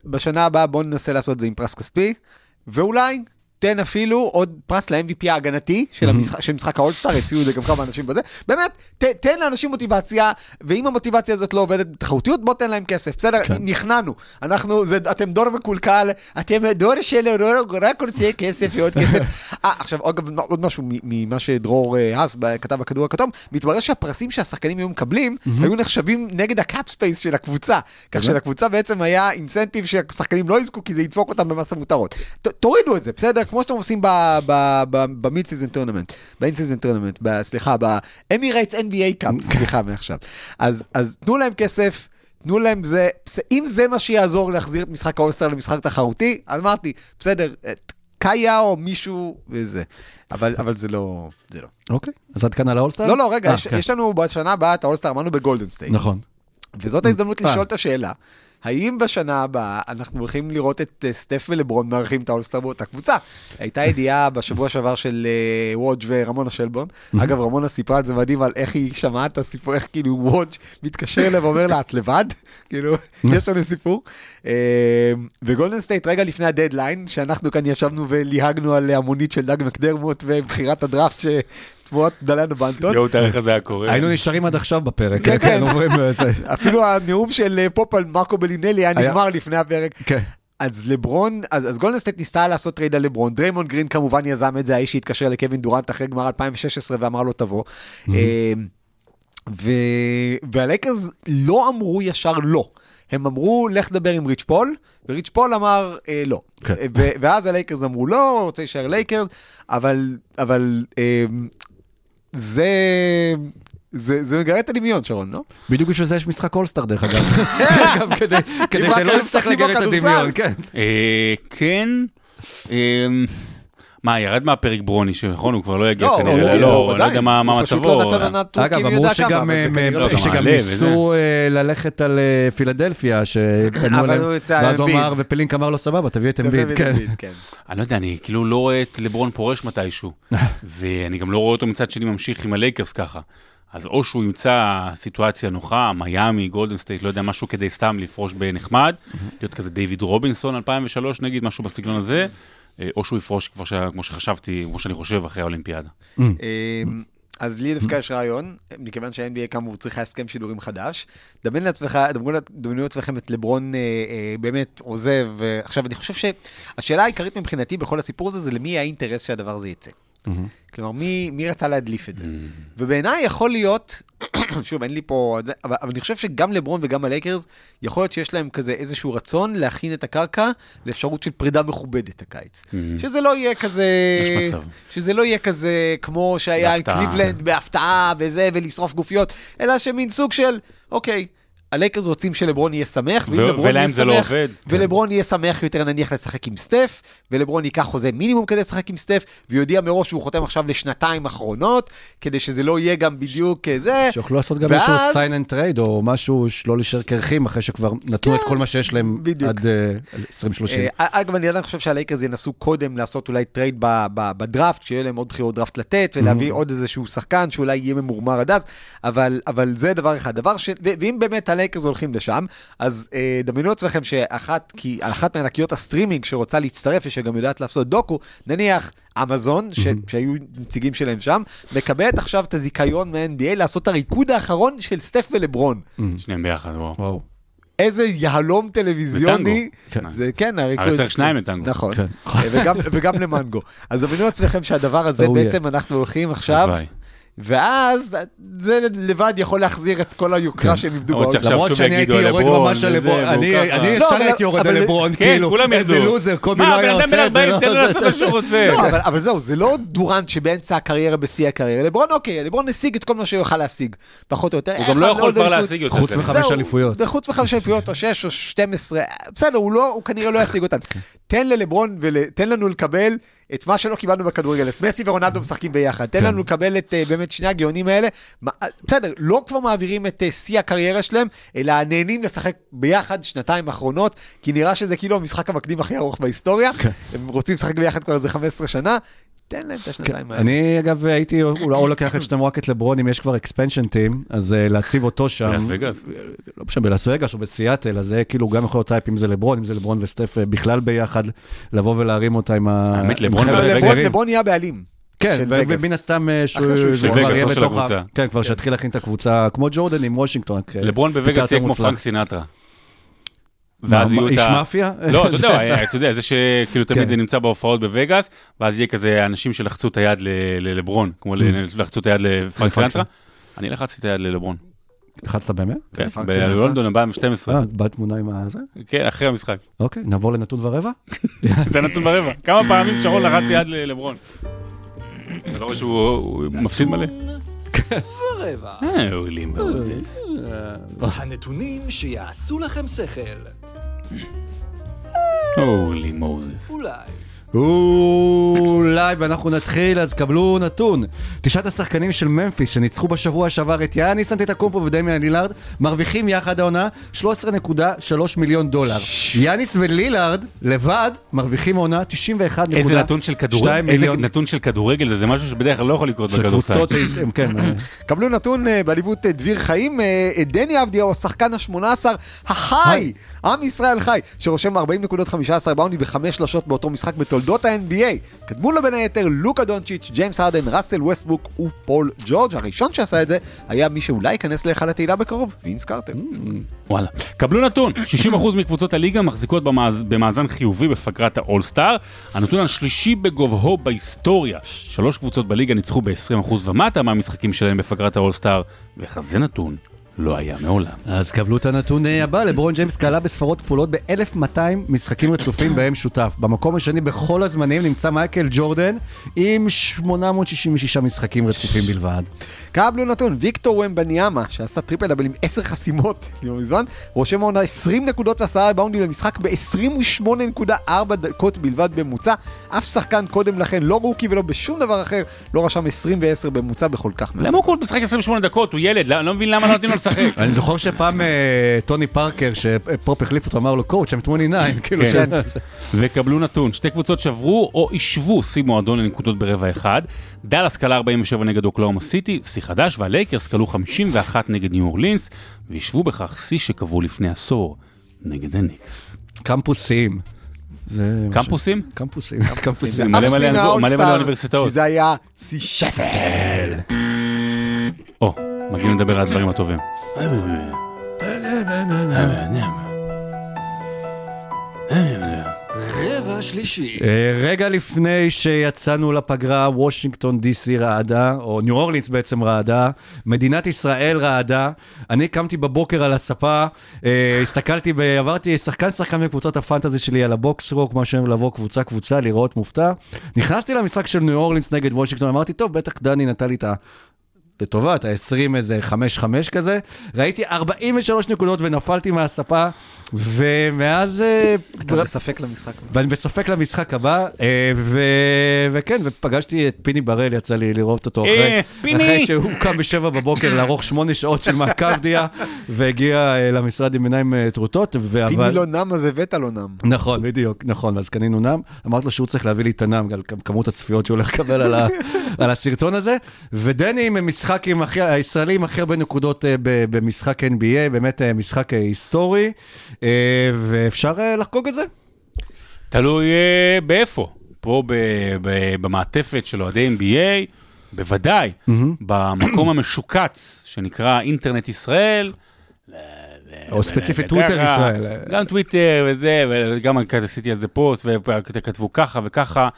בשנה הבאה בואו ננסה לעשות את זה עם פרס כספי, ואולי תן אפילו עוד פרס ל-MVP ההגנתי של, המשחק, של משחק האולסטאר, הציעו את זה גם כמה אנשים בזה. באמת, ת, תן לאנשים מוטיבציה, ואם המוטיבציה הזאת לא עובדת בתחרותיות, בוא תן להם כסף, בסדר? כן. נכנענו. אנחנו, זה, אתם דור מקולקל, אתם דור של רק רוצה כסף ועוד כסף. אה, עכשיו, אגב, עוד משהו ממה שדרור אה, האס ב- כתב בכדור הכתום, מתברר שהפרסים שהשחקנים היו מקבלים, היו נחשבים נגד ה cap space של הקבוצה. כך שלקבוצה בעצם היה incentive שהשחקנים לא יזכו, כי זה ידפוק אותם במס המותרות. תורידו את זה, בסדר? כמו שאתם עושים ב mid season tournament, ב in season tournament, סליחה, ב Emirates NBA Cup, סליחה מעכשיו. אז אז תנו להם כסף. תנו להם זה, אם זה מה שיעזור להחזיר את משחק האולסטאר למשחק תחרותי, אז אמרתי, בסדר, קאיה או מישהו וזה. אבל, אבל זה לא, זה לא. אוקיי, אז עד כאן על האולסטאר? לא, לא, רגע, אה, יש, כן. יש לנו בשנה הבאה את האולסטאר, אמרנו בגולדן סטייט. נכון. וזאת ההזדמנות אה. לשאול את השאלה, האם בשנה הבאה אנחנו הולכים לראות את אה, סטף ולברון מארחים את האולסטאר באותה קבוצה? הייתה ידיעה בשבוע שעבר של אה, ווג' ורמונה שלבורן. אגב, רמונה סיפרה על זה מדהים, על איך היא שמעה את הסיפור, איך כאילו ווג' מתקשר אליה ואומר לה, את לבד? כאילו, יש לנו סיפור. אה, וגולדן סטייט רגע לפני הדדליין, שאנחנו כאן ישבנו וליהגנו על המוניות של דאג מקדרמוט ובחירת הדראפט שתמורת טיילן הורטון. יואו, תאר לך זה היה קורה. היינו נשארים עד עכשיו בפרק. כן, כן. אומרים, אה, אפילו הנאום של אה, פופ על מרקו בלינלי היה נגמר לפני הפרק. כן. אז לברון, אז, אז גולדן סטייט ניסתה לעשות טרייד על לברון, דריימון גרין כמובן יזם את זה, האיש שהתקשר לקווין דורנט אחרי גמר 2016 ואמר לו תבוא. אה, ו... והלייקרס לא אמרו ישר לא. הם אמרו, לך דבר עם ריץ' פול, וריץ' פול אמר, אה, לא. כן. ו- ואז הלייקרס אמרו, לא, רוצה להישאר לייקרס, אבל, אבל אה, זה, זה, זה מגרה את הדמיון, שרון, לא? בדיוק בשביל זה יש משחק אולסטאר דרך אגב. גם כדי- כדי רק שלא נצטרך לגרד את. הדמיון, כן. אה, כן. מה, ירד מהפרק ברוני, שנכון, הוא כבר לא יגיע לא, כנראה, לא, הוא- לא, לא יודע מה הוא פשוט מצבו. לא נתן עונת טורקים אגב, אמרו שגם לא אה, מעלה ניסו אה, ללכת על אה, פילדלפיה, שפנו אליהם, ואז הוא. אמר, ופלינק אמר לו, סבבה, תביא את אמביד, כן. כן. אני לא יודע, אני כאילו לא רואה את לברון פורש מתישהו, ואני גם לא רואה אותו מצד שני ממשיך עם הלייקרס ככה. אז או שהוא ימצא סיטואציה נוחה, מיאמי, גולדן סטייט, לא יודע, משהו כדי סתם לפרוש בנחמד, להיות כזה דיוויד רובינסון 2003 נגיד, משהו בסגנון הזה, או שהוא יפרוש כבר, ש- כמו שחשבתי, כמו שאני חושב, אחרי האולימפיאדה. אמ, אז לי דווקא יש רעיון, מכיוון שה-NBA כאמור צריכה הסכם שידורים חדש. דמיינו לעצמך, דמיינו- לעצמכם את לברון אה, אה, באמת עוזב. אה, עכשיו, אני חושב שהשאלה העיקרית מבחינתי בכל הסיפור הזה, זה למי האינטרס שהדבר הזה יצא. כלומר, מי, מי רצה להדליף את זה? ובעיניי יכול להיות, שוב, אין לי פה, אבל, אבל אני חושב שגם לברון וגם הלייקרס, יכול להיות שיש להם כזה איזשהו רצון להכין את הקרקע לאפשרות של פרידה מכובדת הקיץ. שזה לא יהיה כזה... שזה לא יהיה כזה כמו שהיה עם קליבלנד בהפתעה וזה, ולשרוף גופיות, אלא שמין סוג של, אוקיי, הלייקרס רוצים שלברון יהיה שמח, ואם ו- לברון יהיה לא שמח, עובד. ולברון יהיה שמח יותר נניח לשחק עם סטף, ולברון ייקח חוזה מינימום כדי לשחק עם סטף, ויודיע מראש שהוא חותם עכשיו לשנתיים אחרונות, כדי שזה לא יהיה גם בדיוק אה, זה. שיוכלו לעשות גם ואז- איזשהו sign and trade, או משהו שלא להישאר קרחים, אחרי שכבר נתנו את כל מה שיש להם בדיוק. עד אה, 2030. אה, אגב, אני עדיין חושב שהלייקרס ינסו קודם לעשות אולי טרייד ב- ב- בדראפט, שיהיה להם עוד בחירות דראפט לתת, ולהביא עוד איזשהו שחקן שאולי יהיה ממורמר עד אז, אבל, אבל זה דבר אחד. דבר ש... ו- ואם באמת הלייקרס הולכים לשם, אז אה, דמיינו לעצמכם שאחת, כי אחת מענקיות הסטרימינג שרוצה להצטרף ושגם יודעת לעשות דוקו, נניח אמזון, ש... שהיו נציגים שלהם שם, מקבלת עכשיו את הזיכיון מה-NBA לעשות את הריקוד האחרון של סטף ולברון. שניהם ביחד, וואו. וואו. איזה יהלום טלוויזיוני. זה כן, הריקוד. הרי צריך שניים לטנגו. נכון. כן. וגם, וגם למנגו. אז דמיינו לעצמכם שהדבר הזה. בעצם אנחנו הולכים עכשיו. ואז זה לבד יכול להחזיר את כל היוקרה שהם איבדו בעולם. שעכשיו למרות שאני הייתי יורד ממש על לברון, אני לא, ישר הייתי יורד על לברון, כן, כאילו, איזה. לוזר, קובי מה, לא היה אדם בן עושה את זה. 40, לא, תן לו לעשות מה שהוא רוצה. לא, אבל, זהו, זה לא דורנט שבאמצע הקריירה בשיא הקריירה. לברון, אוקיי, לברון השיג את כל מה שהוא יוכל להשיג, פחות או יותר. הוא גם לא יכול כבר. להשיג יותר. חוץ. מחמש אליפויות. חוץ מחמש אליפויות, או שש, או שתים עשרה, בסדר, הוא לא, כנראה לא ישיג אותן. תן ללברון ותן לנו לקבל את מה שלא קיבלנו בכדורגל, את מסי ורונלדו משחקים ביחד. תן לנו לקבל את אה, באמת שני הגאונים האלה. אה, בסדר, לא כבר מעבירים את אה, שיא הקריירה שלהם, אלא נהנים לשחק ביחד שנתיים אחרונות, כי נראה שזה כאילו המשחק המקדים הכי ארוך בהיסטוריה. הם רוצים לשחק ביחד כבר איזה 15 שנה. תן להם את השנתיים האלה. אני אגב הייתי אולי או לוקח את שניהם רק את לברון אם יש כבר expansion team, אז אה, להציב אותו שם. בלאס וגאס. לא משנה, בלאס וגאס או בסיאטל, אז זה כאילו גם יכול להיות טייפ אם זה לברון, אם זה לברון וסטף אה, בכלל ביחד, לבוא ולהרים אותה עם ה... האמת. לברון נהיה בעלים. כן. ומן הסתם אה, שהוא כבר יהיה לא בתוך ה... כן, כבר שיתחיל להכין את הקבוצה, כמו ג'ורדן עם וושינגטון. אה, לברון בווגאס יהיה כמו. פרנק סינטרה. ואז יהיו את איש ה... מאפיה? לא, אתה זה יודע, סתם. אתה יודע, זה שכאילו תמיד כן. זה נמצא בהופעות בווגאס, ואז יהיה כזה אנשים שלחצו את היד ל- ל- לברון, כמו לחצו את היד לפרנק סינטרה. אני לחצתי את היד ללברון. לחצת באמת? כן? בלונדון 2012. אה, בתמונה עם הזה? כן, אחרי המשחק. אוקיי, נעבור לנתון ורבע? זה נתון ברבע. כמה פעמים שרון לחץ יד ללברון. אתה לא רואה שהוא הוא מפסיד מלא? ורבע. אה, אלים באוזס. הנתונים שיעשו לכם שכל. הולי מוזס. אולי. אולי, ואנחנו נתחיל, אז קבלו נתון. תשעת השחקנים של ממפיס שניצחו בשבוע שעבר את יאניס אנטטקומפו ודמיאן לילארד, מרוויחים יחד העונה 13.3 מיליון דולר. יאניס ולילארד לבד מרוויחים העונה 91.2 איזה נתון של כדורגל, איזה מיליון. נתון של כדורגל, זה, זה משהו שבדרך כלל לא יכול לקרות בכדורסל. כן. קבלו נתון אה, בעליבות אה, דביר חיים, אה, דני אבדיה הוא השחקן ה-18 החי, עם ישראל חי, שרושם 40 נקודות 15 באונדי בחמש שלשות באותו משחק בתולדות ה-NBA. קדמו לו בין היתר לוקה דונצ'יץ', ג'יימס הרדן, ראסל ווסטבוק ופול ג'ורג'. הראשון שעשה את זה היה מי שאולי ייכנס להיכל התהילה בקרוב, וינס קרטר. וואלה. קבלו נתון, 60% מקבוצות הליגה מחזיקות במאז... במאזן חיובי בפגרת האולסטאר. הנתון השלישי בגובהו בהיסטוריה. שלוש קבוצות בליגה ניצחו ב-20% ומטה מהמשחקים שלהם בפגרת האולסטאר, וכזה נתון לא היה מעולם. אז קבלו את הנתון אה, הבא, לברון ג'יימס קלה בספרות כפולות ב-1200 משחקים רצופים בהם שותף. במקום השני בכל הזמנים נמצא מייקל ג'ורדן עם 866 משחקים רצופים בלבד. קבלו נתון, ויקטור ומבניאמה, שעשה טריפל דאבל עם 10 חסימות לא מזמן, רושם העונה 20 נקודות ועשרה ריבאונדים למשחק ב-28.4 דקות בלבד בממוצע. אף שחקן קודם לכן, לא רוקי ולא בשום דבר אחר, לא רשם 20 ו-10 בממוצע בכל כך מעט. למה הוא כל משחק 28 דקות? הוא ילד, לא- אני לא מבין למה לא נותנים לו לשחק. אני זוכר שפעם אה, טוני פארקר, שפופ החליף אותו, אמר לו, coach, I'm 29, כאילו כן. ש... וקבלו נתון, שתי קבוצות שברו או השוו שיא מועדון לנקודות ברבע אחד. דאלאס קלה 47 נגד אוקלאומה סיטי, שיא חדש, והלייקרס קלו 51 נגד ניו אורלינס, והשוו בכך שיא שקבעו לפני עשור נגד הניקס. קמפוסים. זה... קמפוסים? קמפוסים. קמפוסים. מלא מלא אוניברסיטאות. כי זה היה שיא שפל. או, מגיעים לדבר על הדברים הטובים. רבע שלישי. אה, רגע לפני שיצאנו לפגרה, וושינגטון די.סי רעדה, או ניו אורלינס בעצם רעדה, מדינת ישראל רעדה. אני קמתי בבוקר על הספה, אה, הסתכלתי, ב- עברתי שחקן שחקן בקבוצת הפנטזי שלי על הבוקס סקור, מה שאני אוהב לבוא קבוצה קבוצה, לראות מופתע. נכנסתי למשחק של ניו אורלינס נגד וושינגטון, אמרתי, טוב, בטח דני נתן לי את את ה-20 איזה 5-5 כזה. ראיתי 43 נקודות ונפלתי מהספה, ומאז... אה, אתה בספק למשחק. ואני בספק למשחק הבא, אה, ו... וכן, ופגשתי את פיני בראל, יצא לי לראות אותו אחרי, אה, פיני! אחרי שהוא קם בשבע בבוקר לערוך שמונה שעות של מעקב דיה, והגיע למשרד עם עיניים טרוטות, ו- פיני. לא נם, אז הבאת לו נם. נכון, בדיוק, נכון, אז קנינו נם, אמרתי לו שהוא צריך להביא לי את הנם, על כמות הצפיות שהוא הולך לקבל על, ה... על הסרטון הזה, ודני עם משחק עם הכי, הישראלי עם הכי הרבה נקודות במשחק NBA, באמת משחק היסטורי, ואפשר אה, לחגוג את זה. תלוי אה, באיפה. פה ב- ב- במעטפת של אוהדי NBA, בוודאי. במקום המשוקץ שנקרא אינטרנט ישראל. או ספציפית טוויטר ישראל. גם טוויטר וזה, וגם עשיתי על זה פוסט, וכתבו ככה וככה.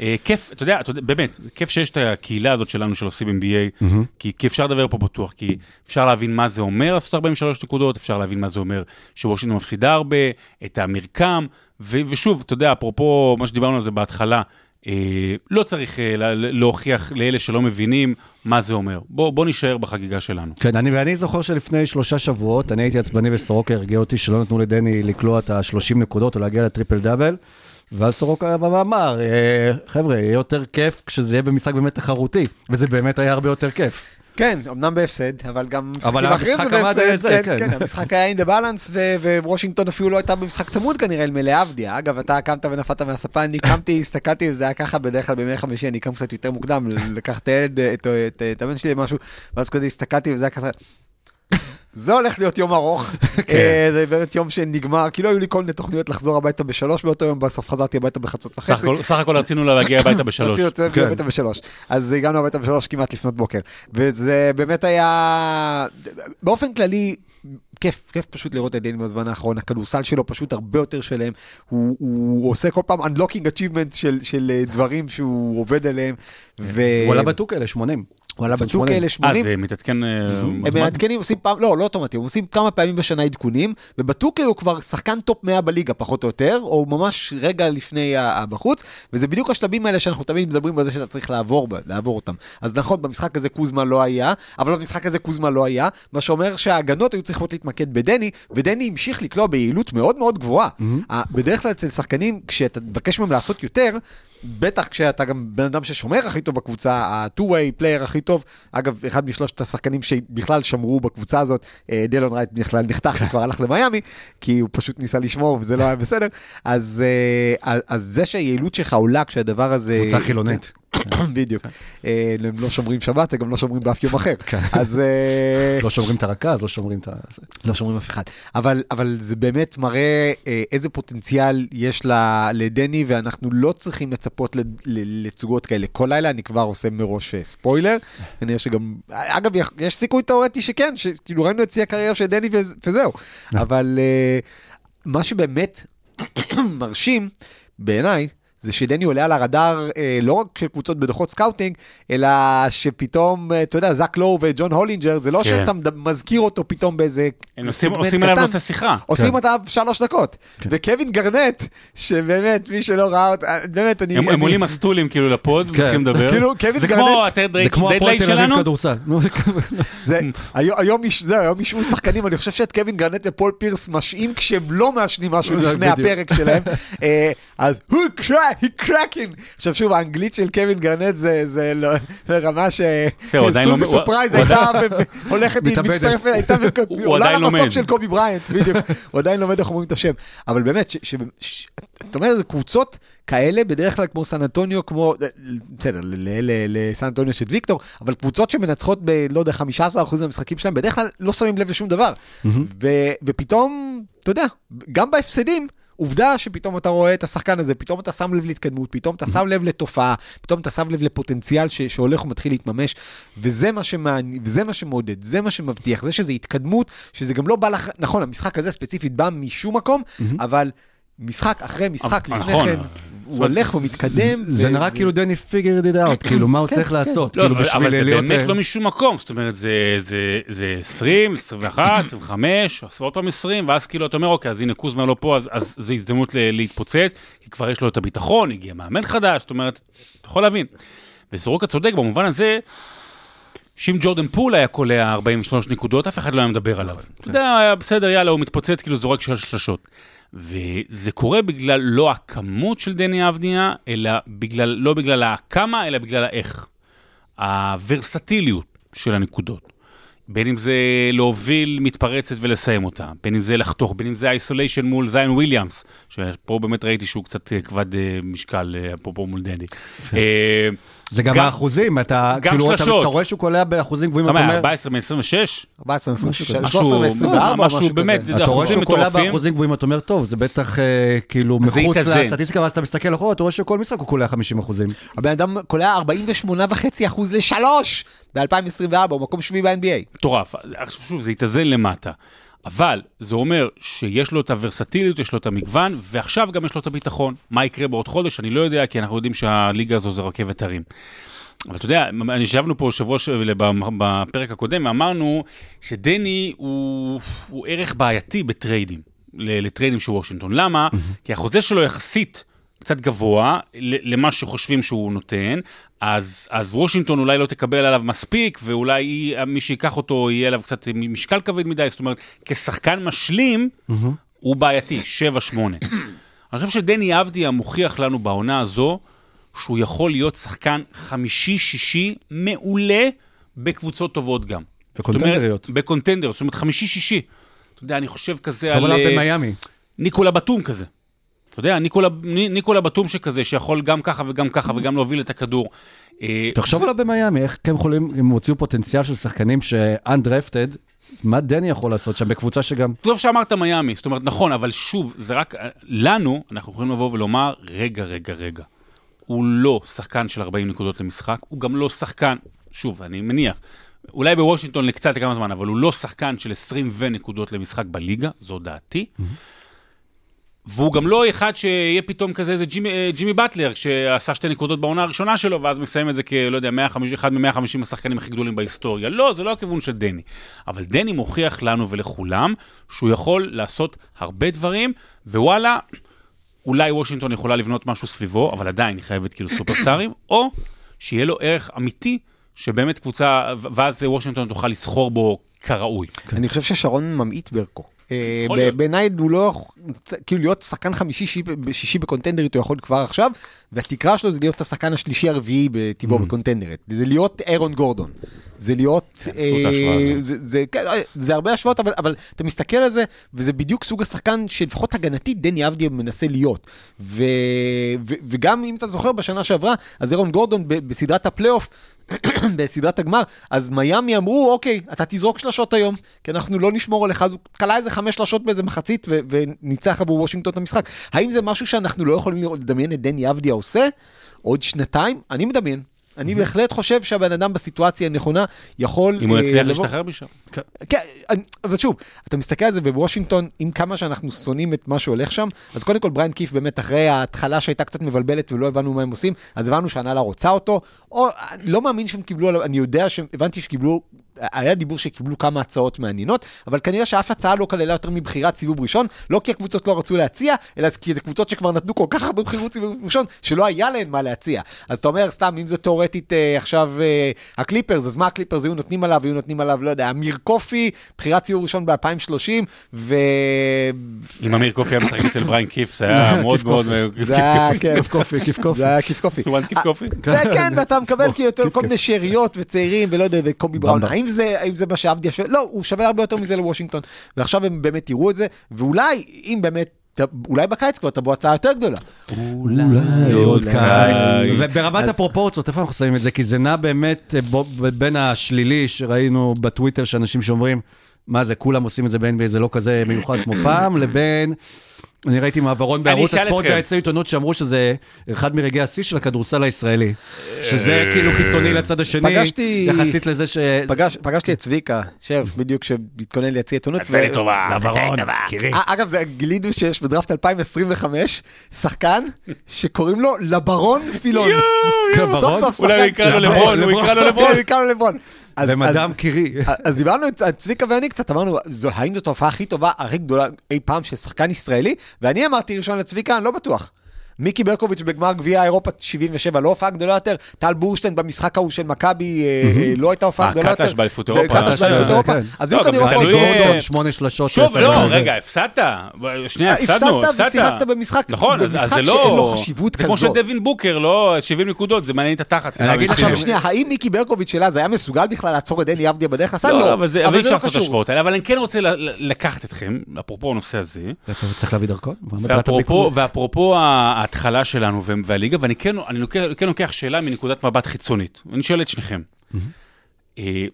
אה, כיף, אתה יודע, באמת, כיף שיש את הקהילה הזאת שלנו של עושים NBA, כי אפשר לדבר פה בטוח, כי אפשר להבין מה זה אומר לעשות 43 נקודות, אפשר להבין מה זה אומר שוושינגטון מפסידה הרבה, את המרקם, ושוב, אתה יודע, אפרופו מה שדיברנו על זה בהתחלה, לא צריך אה, לה- להוכיח לאלה שלא מבינים מה זה אומר. בוא, בוא נישאר בחגיגה שלנו. כן, אני, ואני זוכר שלפני שלושה שבועות, אני הייתי עצבני וסורוקה הרגיע אותי שלא נתנו לדני לקלוע את ה-30 נקודות או להגיע לטריפל דאבל. ואז סורוקה בא ואמר, אה, חבר'ה, יהיה יותר כיף כשזה יהיה במשחק באמת תחרותי, וזה באמת היה הרבה יותר כיף. כן, אמנם בהפסד, אבל גם משחקים אחרים זה בהפסד. זה, כן, כן. כן, המשחק היה in the balance, ו- ווושינגטון אפילו לא הייתה במשחק צמוד כנראה עבדיה. אגב, אתה קמת ונפלת מהספה, אני קמתי, הסתכלתי, וזה היה ככה בדרך כלל בימי חמישי, אני קם קצת יותר מוקדם, לקח את הילד, את הבן שלי למשהו, ואז כזה הסתכלתי, וזה היה ככה... זה הולך להיות יום ארוך, אה, זה באמת יום שנגמר, כי לא היו לי כל מיני תוכניות לחזור הביתה בשלוש באותו יום, בסוף חזרתי הביתה בחצות וחצי. סך הכל רצינו להגיע הביתה בשלוש. רצינו לצאת כן. הביתה בשלוש. אז הגענו הביתה בשלוש כמעט לפנות בוקר. וזה באמת היה... באופן כללי... כיף, כיף פשוט לראות את דני בזמן האחרון, הכדורסל שלו פשוט הרבה יותר שלם, הוא, הוא עושה כל פעם unlocking achievements של, של אה, דברים שהוא עובד עליהם, ו... הוא עלה ב-2K האלה, 80. הוא עלה 80. ל-80. אה, זה מתעדכן... אה, הם? מעדכנים, עושים פעם, לא, לא אוטומטי, הם עושים כמה פעמים בשנה עדכונים, וב-2K הוא כבר שחקן טופ 100 בליגה, פחות או יותר, או ממש רגע לפני ה- ה- בחוץ, וזה בדיוק השלבים האלה שאנחנו תמיד מדברים על זה שאתה צריך לעבור, לעבור אותם. אז נכון, במשחק הזה קוזמה לא היה, אבל במשחק הזה קוזמה לא היה, מה שאומר שההגנות היו צריכות להתמקד בדני, ודני המשיך לקלוע ביעילות מאוד מאוד גבוהה. בדרך כלל אצל שחקנים, כשאתה מבקש מהם לעשות יותר, בטח כשאתה גם בן אדם ששומר הכי טוב בקבוצה, ה-2-way player הכי טוב, אגב, אחד משלושת השחקנים שבכלל שמרו בקבוצה הזאת, אה, דילון רייט בכלל נחתך וכבר הלך למיאמי, כי הוא פשוט ניסה לשמור וזה לא היה בסדר, אז, אה, אז- אז זה שהיעילות שלך עולה כשהדבר הזה... קבוצה חילונית. בדיוק. אה, הם לא שומרים שבת, הם גם לא שומרים באף יום אחר. אז... אה, לא שומרים את הרכז, לא שומרים את ה... לא שומרים אף אחד. אבל, זה באמת מראה אה, איזה פוטנציאל יש לדני, ואנחנו לא צריכים לצפות ל- ל- לתצוגות כאלה. כל לילה אני כבר עושה מראש ספוילר. אני חושב שגם, אגב, יש- סיכוי תאורטי שכן, שכאילו ראינו את שיא הקריירה של דני וזה- וזהו. אבל מה שבאמת מרשים, בעיניי, זה שדני עולה על הרדאר אה, לא רק של קבוצות בדוחות סקאוטינג, אלא שפתאום, אה, אתה יודע, זאק לואו וג'ון הולינג'ר, זה לא כן. שאתה מזכיר אותו פתאום באיזה הם עושים- סגמנט עושים עליו קטן. נושא שיחה. עושים כן. אותה שלוש דקות. וקווין גארנט, שבאמת, מי שלא ראה אותה, באמת, אני... הם אני- הם עולים מסטולים כאילו לפוד, צריכים לדבר. כאילו, קווין זה גארנט- כמו זה כמו הפועל תל אביב שלנו. כדורסל. היום, ישבו שחקנים, אני חושב שאת קווין גרנט ופול פירס משעים כשהם לא מעשנים משהו לפני. הפרק שלהם. אה, אז הוא crack, he cracking. עכשיו שוב, האנגלית של קווין גרנט זה, זה לא, רמה ש... סוזי סופרייז הייתה הולכת, היא. מצטרפת, הייתה עולה למסוק. של קובי בריינט, בדיוק. הוא עדיין לומד איך אומרים את השם. אבל באמת, ש- ש- ש- אתה אומר, זה קבוצות כאלה, בדרך כלל כמו סן אנטוניו, כמו, בסדר, ל- ל- ל- לסן אנטוניו של ויקטור, אבל קבוצות שמנצחות ב, לא יודע, 15% מהמשחקים שלהם, בדרך כלל לא שמים לב לשום דבר. ו- ופתאום, אתה יודע, גם בהפסדים, עובדה שפתאום אתה רואה את השחקן הזה, פתאום אתה שם לב להתקדמות, פתאום אתה שם לב לתופעה, פתאום אתה שם לב לפוטנציאל ש- שהולך ומתחיל להתממש, וזה מה, שמעניין, וזה מה שמעודד, זה מה שמבטיח, זה שזה התקדמות, שזה גם לא בא לך, נכון, המשחק הזה ספציפית בא משום מקום, אבל משחק אחרי משחק אבל- לפני נכון. כן, הוא הולך ומתקדם. זה ו- נראה ו- כאילו דני figured it out, כאילו מה הוא צריך לעשות, לא, כאילו אבל- בשביל אבל זה להיות... באמת אה, לא משום מקום, זאת אומרת, זה- זה- זה 20, 21, 25, אז עוד פעם 20, ואז כאילו אתה אומר, אוקיי, אז הנה קוזמה לא פה, אז- אז זו הזדמנות ל- להתפוצץ, כי כבר יש לו את הביטחון, הגיע מאמן חדש, זאת אומרת, אתה יכול להבין. וסורוקה צודק במובן הזה, שאם ג'ורדן פול היה קולע 43 נקודות, אף אחד לא היה מדבר עליו. אתה יודע, היה בסדר, יאללה, הוא מתפוצץ, כאילו זורק של שלשות. וזה קורה בגלל לא הכמות של דני אבדיה, אלא בגלל, לא בגלל הכמה, אלא בגלל האיך. הוורסטיליות של הנקודות. בין אם זה להוביל מתפרצת ולסיים אותה, בין אם זה לחתוך, בין אם זה האיסוליישן מול זיין וויליאמס, שפה באמת ראיתי שהוא קצת אה, כבד אה, משקל, אה, אפרופו מול דני. זה גם גם- האחוזים, אתה גם כאילו, אתה. אתה רואה שהוא קולע באחוזים גבוהים, אתה? אומר, 14 מ-26? 14, 23, משהו- 13 ו-24, משהו באמת, כזה. יודע, אתה רואה אחוזים שהוא קולע מטורפים. באחוזים גבוהים, אתה אומר, טוב, זה בטח אה, כאילו מחוץ. לסטטיסטיקה, ואז אתה מסתכל אחורה, אתה רואה שכל משחק הוא קולע 50 אחוזים. הבן אדם קולע 48.5 אחוז לשלוש ב-2024, הוא מקום שביעי ב-NBA. מטורף. עכשיו שוב, זה יתאזן למטה. אבל זה אומר שיש לו את הוורסטיליות, יש לו את המגוון, ועכשיו גם יש לו את הביטחון. מה יקרה בעוד חודש, אני לא יודע, כי אנחנו יודעים שהליגה הזו זה רכבת הרים. אבל אתה יודע, ישבנו פה שבוע, ש- בפרק הקודם, ואמרנו שדני הוא, הוא ערך בעייתי בטריידים, לטריידים של וושינגטון. למה? כי החוזה שלו יחסית קצת גבוה למה שחושבים שהוא נותן, אז, אז וושינגטון אולי לא תקבל עליו מספיק, ואולי היא- מי שיקח אותו יהיה עליו קצת משקל כבד מדי, זאת אומרת, כשחקן משלים, הוא בעייתי, 7-8. אני חושב שדני אבדיה מוכיח לנו בעונה הזו, שהוא יכול להיות שחקן חמישי-שישי מעולה בקבוצות טובות גם. וקונטנדריות. זאת אומרת, בקונטנדר, זאת אומרת חמישי-שישי. אתה יודע, אני חושב כזה על עליו אה, במיאמי. ניקולה בתום כזה. אתה יודע, ניקולה, ני- ניקולה בתום שכזה, שיכול גם ככה וגם ככה וגם להוביל את הכדור. אה, תחשוב עליו במיאמי, איך הם יכולים, הם הוציאו פוטנציאל של שחקנים ש-undrafted, מה דני יכול לעשות שם בקבוצה שגם... טוב שאמרת מיאמי, זאת אומרת, נכון, אבל שוב, זה רק, לנו, אנחנו יכולים לבוא ולומר, רגע, רגע, רגע. הוא לא שחקן של 40 נקודות למשחק, הוא גם לא שחקן, שוב, אני מניח, אולי בוושינגטון לקצת לכמה זמן, אבל הוא לא שחקן של 20 ונקודות למשחק בליגה, זו דעתי. והוא גם לא אחד שיהיה פתאום כזה איזה ג'ימי, אה, ג'ימי באטלר, שעשה שתי נקודות בעונה הראשונה שלו, ואז מסיים את זה כלא יודע, 150, אחד מ-150 השחקנים הכי גדולים בהיסטוריה. לא, זה לא הכיוון של דני. אבל דני מוכיח לנו ולכולם שהוא יכול לעשות הרבה דברים, ווואלה, אולי וושינגטון יכולה לבנות משהו סביבו, אבל עדיין היא חייבת כאילו סופרסטארים, או שיהיה לו ערך אמיתי, שבאמת קבוצה, ואז וושינגטון תוכל לסחור בו כראוי. אני חושב ששרון ממעיט בערכו. אה. בעיניי הוא לא, כאילו להיות שחקן חמישי, שישי- בקונטנדרית הוא יכול כבר עכשיו, והתקרה שלו זה להיות השחקן השלישי הרביעי בטבעו בקונטנדרית. זה להיות אירון גורדון. זה להיות... כן, אה. זה- זה כן, אה, זה הרבה השוואות, אבל- אבל אתה מסתכל על זה, וזה בדיוק סוג השחקן שלפחות הגנתית דני אבדיה מנסה להיות. ו- ו- וגם אם אתה זוכר בשנה שעברה, אז אירון גורדון ב- בסדרת הפלייאוף, בסדרת הגמר, אז מיאמי אמרו, אוקיי, אתה תזרוק שלשות היום, כי אנחנו לא נשמור עליך, אז הוא כלה איזה חמש שלשות באיזה מחצית ו- וניצח עבור וושינגטון את המשחק. האם זה משהו שאנחנו לא יכולים לדמיין את דני אבדיה עושה? עוד שנתיים? אני מדמיין. אני בהחלט חושב שהבן אדם בסיטואציה הנכונה יכול... אם הוא אה, יצליח להשתחרר משם. כן, אני- אבל שוב, אתה מסתכל על זה בוושינגטון, עם כמה שאנחנו שונאים את מה שהולך שם, אז קודם כל בריין קיף באמת אחרי ההתחלה שהייתה קצת מבלבלת ולא הבנו מה הם עושים, אז הבנו שהנהלה רוצה אותו, או אני לא מאמין שהם קיבלו, אני יודע שהבנתי שקיבלו, היה דיבור שקיבלו כמה הצעות מעניינות, אבל כנראה שאף הצעה לא כללה יותר מבחירת סיבוב ראשון, לא כי הקבוצות לא רצו להציע, אלא כי זה קבוצות שכבר נתנו כל כך הרבה בחירות סיבוב ראשון, שלא היה להן מה להציע. אז אתה אומר, סתם, אם זה תאורטית אה, עכשיו אה, הקליפרס, אז מה הקליפרס היו נותנים עליו? היו נותנים עליו, לא יודע, אמיר קופי, בחירת סיבוב ראשון ב-2030, ו... אם אמיר קופי היה משחק אצל בריין קיף, זה היה מאוד מאוד... זה היה, כן, כיף קופי, כיף קופי. זה היה כיף קופי. קיף קופי? וכן, ואתה מקבל כאילו כל מיני שאריות וצעירים, ולא יודע, וקובי בראון. במבה. האם זה, האם זה מה שעבדיה שואל? לא, הוא שווה הרבה יותר מזה לוושינגטון. ועכשיו הם באמת יראו את זה, ואולי, אם באמת, אולי בקיץ כבר תבוא הצעה יותר גדולה. אולי עוד. קיץ. וברמת הפרופורציות, איפה אנחנו שמים את זה? כי זה נע באמת אה, בין השלילי שראינו בטוויטר, שאנשים שאומרים, מה זה, כולם עושים את זה ב-NBA, זה לא כזה מיוחד כמו פעם, לבין... אני ראיתי מעברון בערוץ הספורט. ויצא עיתונות שאמרו שזה אחד מרגעי השיא של הכדורסל הישראלי. שזה כאילו קיצוני לצד השני, פגשתי- יחסית לזה ש... פגש, פגשתי את צביקה שרף, בדיוק כשהתכונן להציע עיתונות. עשה לי טובה. לעברון, קירי. א- אגב, זה גילינו שיש בדראפט 2025 שחקן שקוראים לו לברון פילון. לברון? סוף סוף אולי הוא יקרא לו לברון, הוא יקרא לו לברון. אז- למדם אז- קירי. אז דיברנו, את- צביקה ואני קצת אמרנו, זו- האם זאת ההופעה הכי טובה, הכי גדולה אי פעם של שחקן ישראלי? ואני אמרתי ראשון לצביקה, אני לא בטוח. מיקי ברקוביץ' בגמר גביע אירופה 77, לא הופעה גדולה יותר. טל בורשטיין במשחק ההוא של מכבי, אה, לא הייתה הופעה אה, גדולה יותר. קטש באליפות אירופה. קטש אה, באליפות אירופה. כן. אז לא, היו כנראה זה הופעות גדולות. גורדון, שמונה שלשות. שוב, לא, דקות. רגע, הפסדת. שנייה, הפסדנו, הפסדת הפסדת. ושיחקת במשחק, נכון, אז- אז שאין לא... לו חשיבות זה כמו כזאת. שדווין בוקר, לא 70 נקודות, זה מעניין את התחת. סליחה, אגיד. עכשיו שנייה, האם מיקי ברקוביץ' שלה זה היה מסוגל בכלל לעצור את דני אבדיה בדרך לסל? לא, לא. אבל זה לא קשור. אבל אני כן רוצה לקחת אתכם, אפרופו הנושא הזה, אתה צריך להביא דרכון? ואפרופו ההתחלה שלנו וה- והליגה, ואני כן, לוקח, כן לוקח שאלה מנקודת מבט חיצונית. אני שואל את שניכם. אה,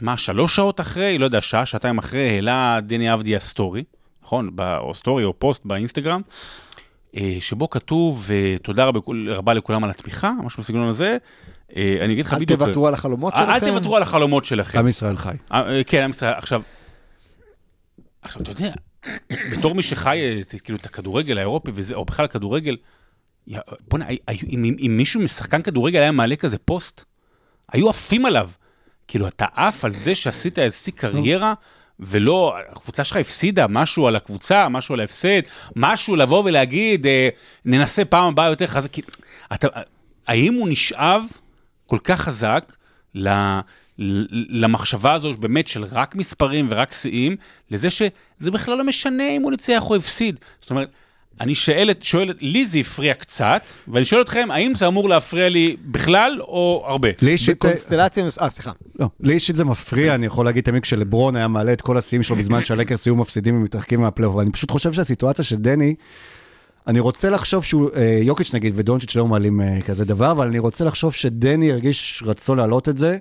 מה, שלוש שעות אחרי, לא יודע, שעה, שעתיים אחרי, העלה דני אבדיה story, נכון? או story או פוסט באינסטגרם, אה, שבו כתוב, אה, תודה רבה, רבה לכולם על התמיכה, משהו בסגנון הזה. אני אגיד לך אל בדיוק... תוותרו על החלומות שלכם. אל תוותרו על החלומות שלכם. עם ישראל חי. כן, עם ישראל. עכשיו, עכשיו, אתה יודע, בתור מי שחי את, כאילו, את הכדורגל האירופי, וזה, או בכלל כדורגל, בוא'נה, אם, אם, אם מישהו משחקן כדורגל היה מעלה כזה פוסט, היו עפים עליו. כאילו, אתה עף על זה שעשית איזושהי קריירה, ולא, הקבוצה שלך הפסידה משהו על הקבוצה, משהו על ההפסד, משהו לבוא ולהגיד, אה, ננסה פעם הבאה יותר חזק. כאילו, אתה, האם הוא נשאב כל כך חזק ל- למחשבה הזו באמת של רק מספרים ורק שיאים, לזה שזה בכלל לא משנה אם הוא ניצח או הפסיד. זאת אומרת, אני שואל, שואל, לי זה הפריע קצת, ואני שואל אתכם, האם זה אמור להפריע לי בכלל או הרבה? לי אישית... בקונסטלציה, אה, סליחה. לא, לי אישית זה מפריע, אני יכול להגיד תמיד כשלברון היה מעלה את כל השיאים שלו בזמן שהלקרס היו מפסידים ומתרחקים מהפלייאוף, ואני פשוט חושב שהסיטואציה של דני, אני רוצה לחשוב שהוא, אה, יוקיץ' נגיד ודונצ'יץ' לא מעלים אה, כזה דבר, אבל אני רוצה לחשוב שדני הרגיש רצון להעלות את זה,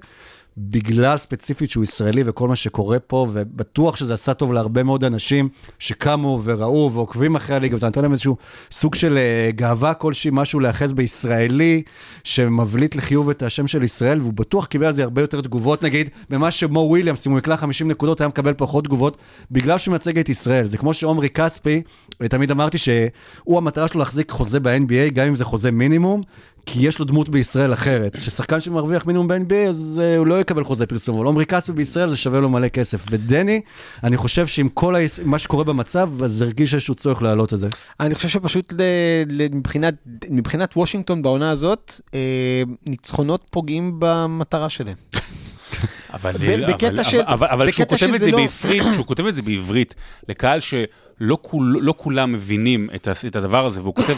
בגלל ספציפית שהוא ישראלי וכל מה שקורה פה, ובטוח שזה עשה טוב להרבה מאוד אנשים שקמו וראו ועוקבים אחרי הליגה, וזה נתן להם איזשהו סוג של אה, גאווה כלשהי, משהו להיאחז בישראלי, שמבליט לחיוב את השם של ישראל, והוא בטוח קיבל על זה הרבה יותר תגובות, נגיד, במה שמו וויליאמס, אם הוא יקלע 50 נקודות, היה מקבל פחות תגובות, בגלל שהוא מייצג את ישראל. זה כמו שעומרי כספי, תמיד אמרתי שהוא, המטרה שלו להחזיק חוזה ב-NBA, גם אם זה חוזה מינימום, כי יש לו דמות בישראל אחרת. ששחקן שמרוויח מינימום ב-NBA, אז uh, הוא לא יקבל חוזה פרסום. אבל עומרי כספי בישראל זה שווה לו מלא כסף. ודני, אני חושב שעם כל ה... מה שקורה במצב, אז הרגיש איזשהו צורך להעלות את זה. אני חושב שפשוט ל, ל, מבחינת, מבחינת וושינגטון בעונה הזאת, אה, ניצחונות פוגעים במטרה שלהם. אבל, ב- אבל, בקטע אבל, של- אבל, אבל כשהוא כותב את זה לא- בעברית, כשהוא כותב את זה בעברית, לקהל שלא כול, לא כולם מבינים את, הדבר הזה, והוא כותב,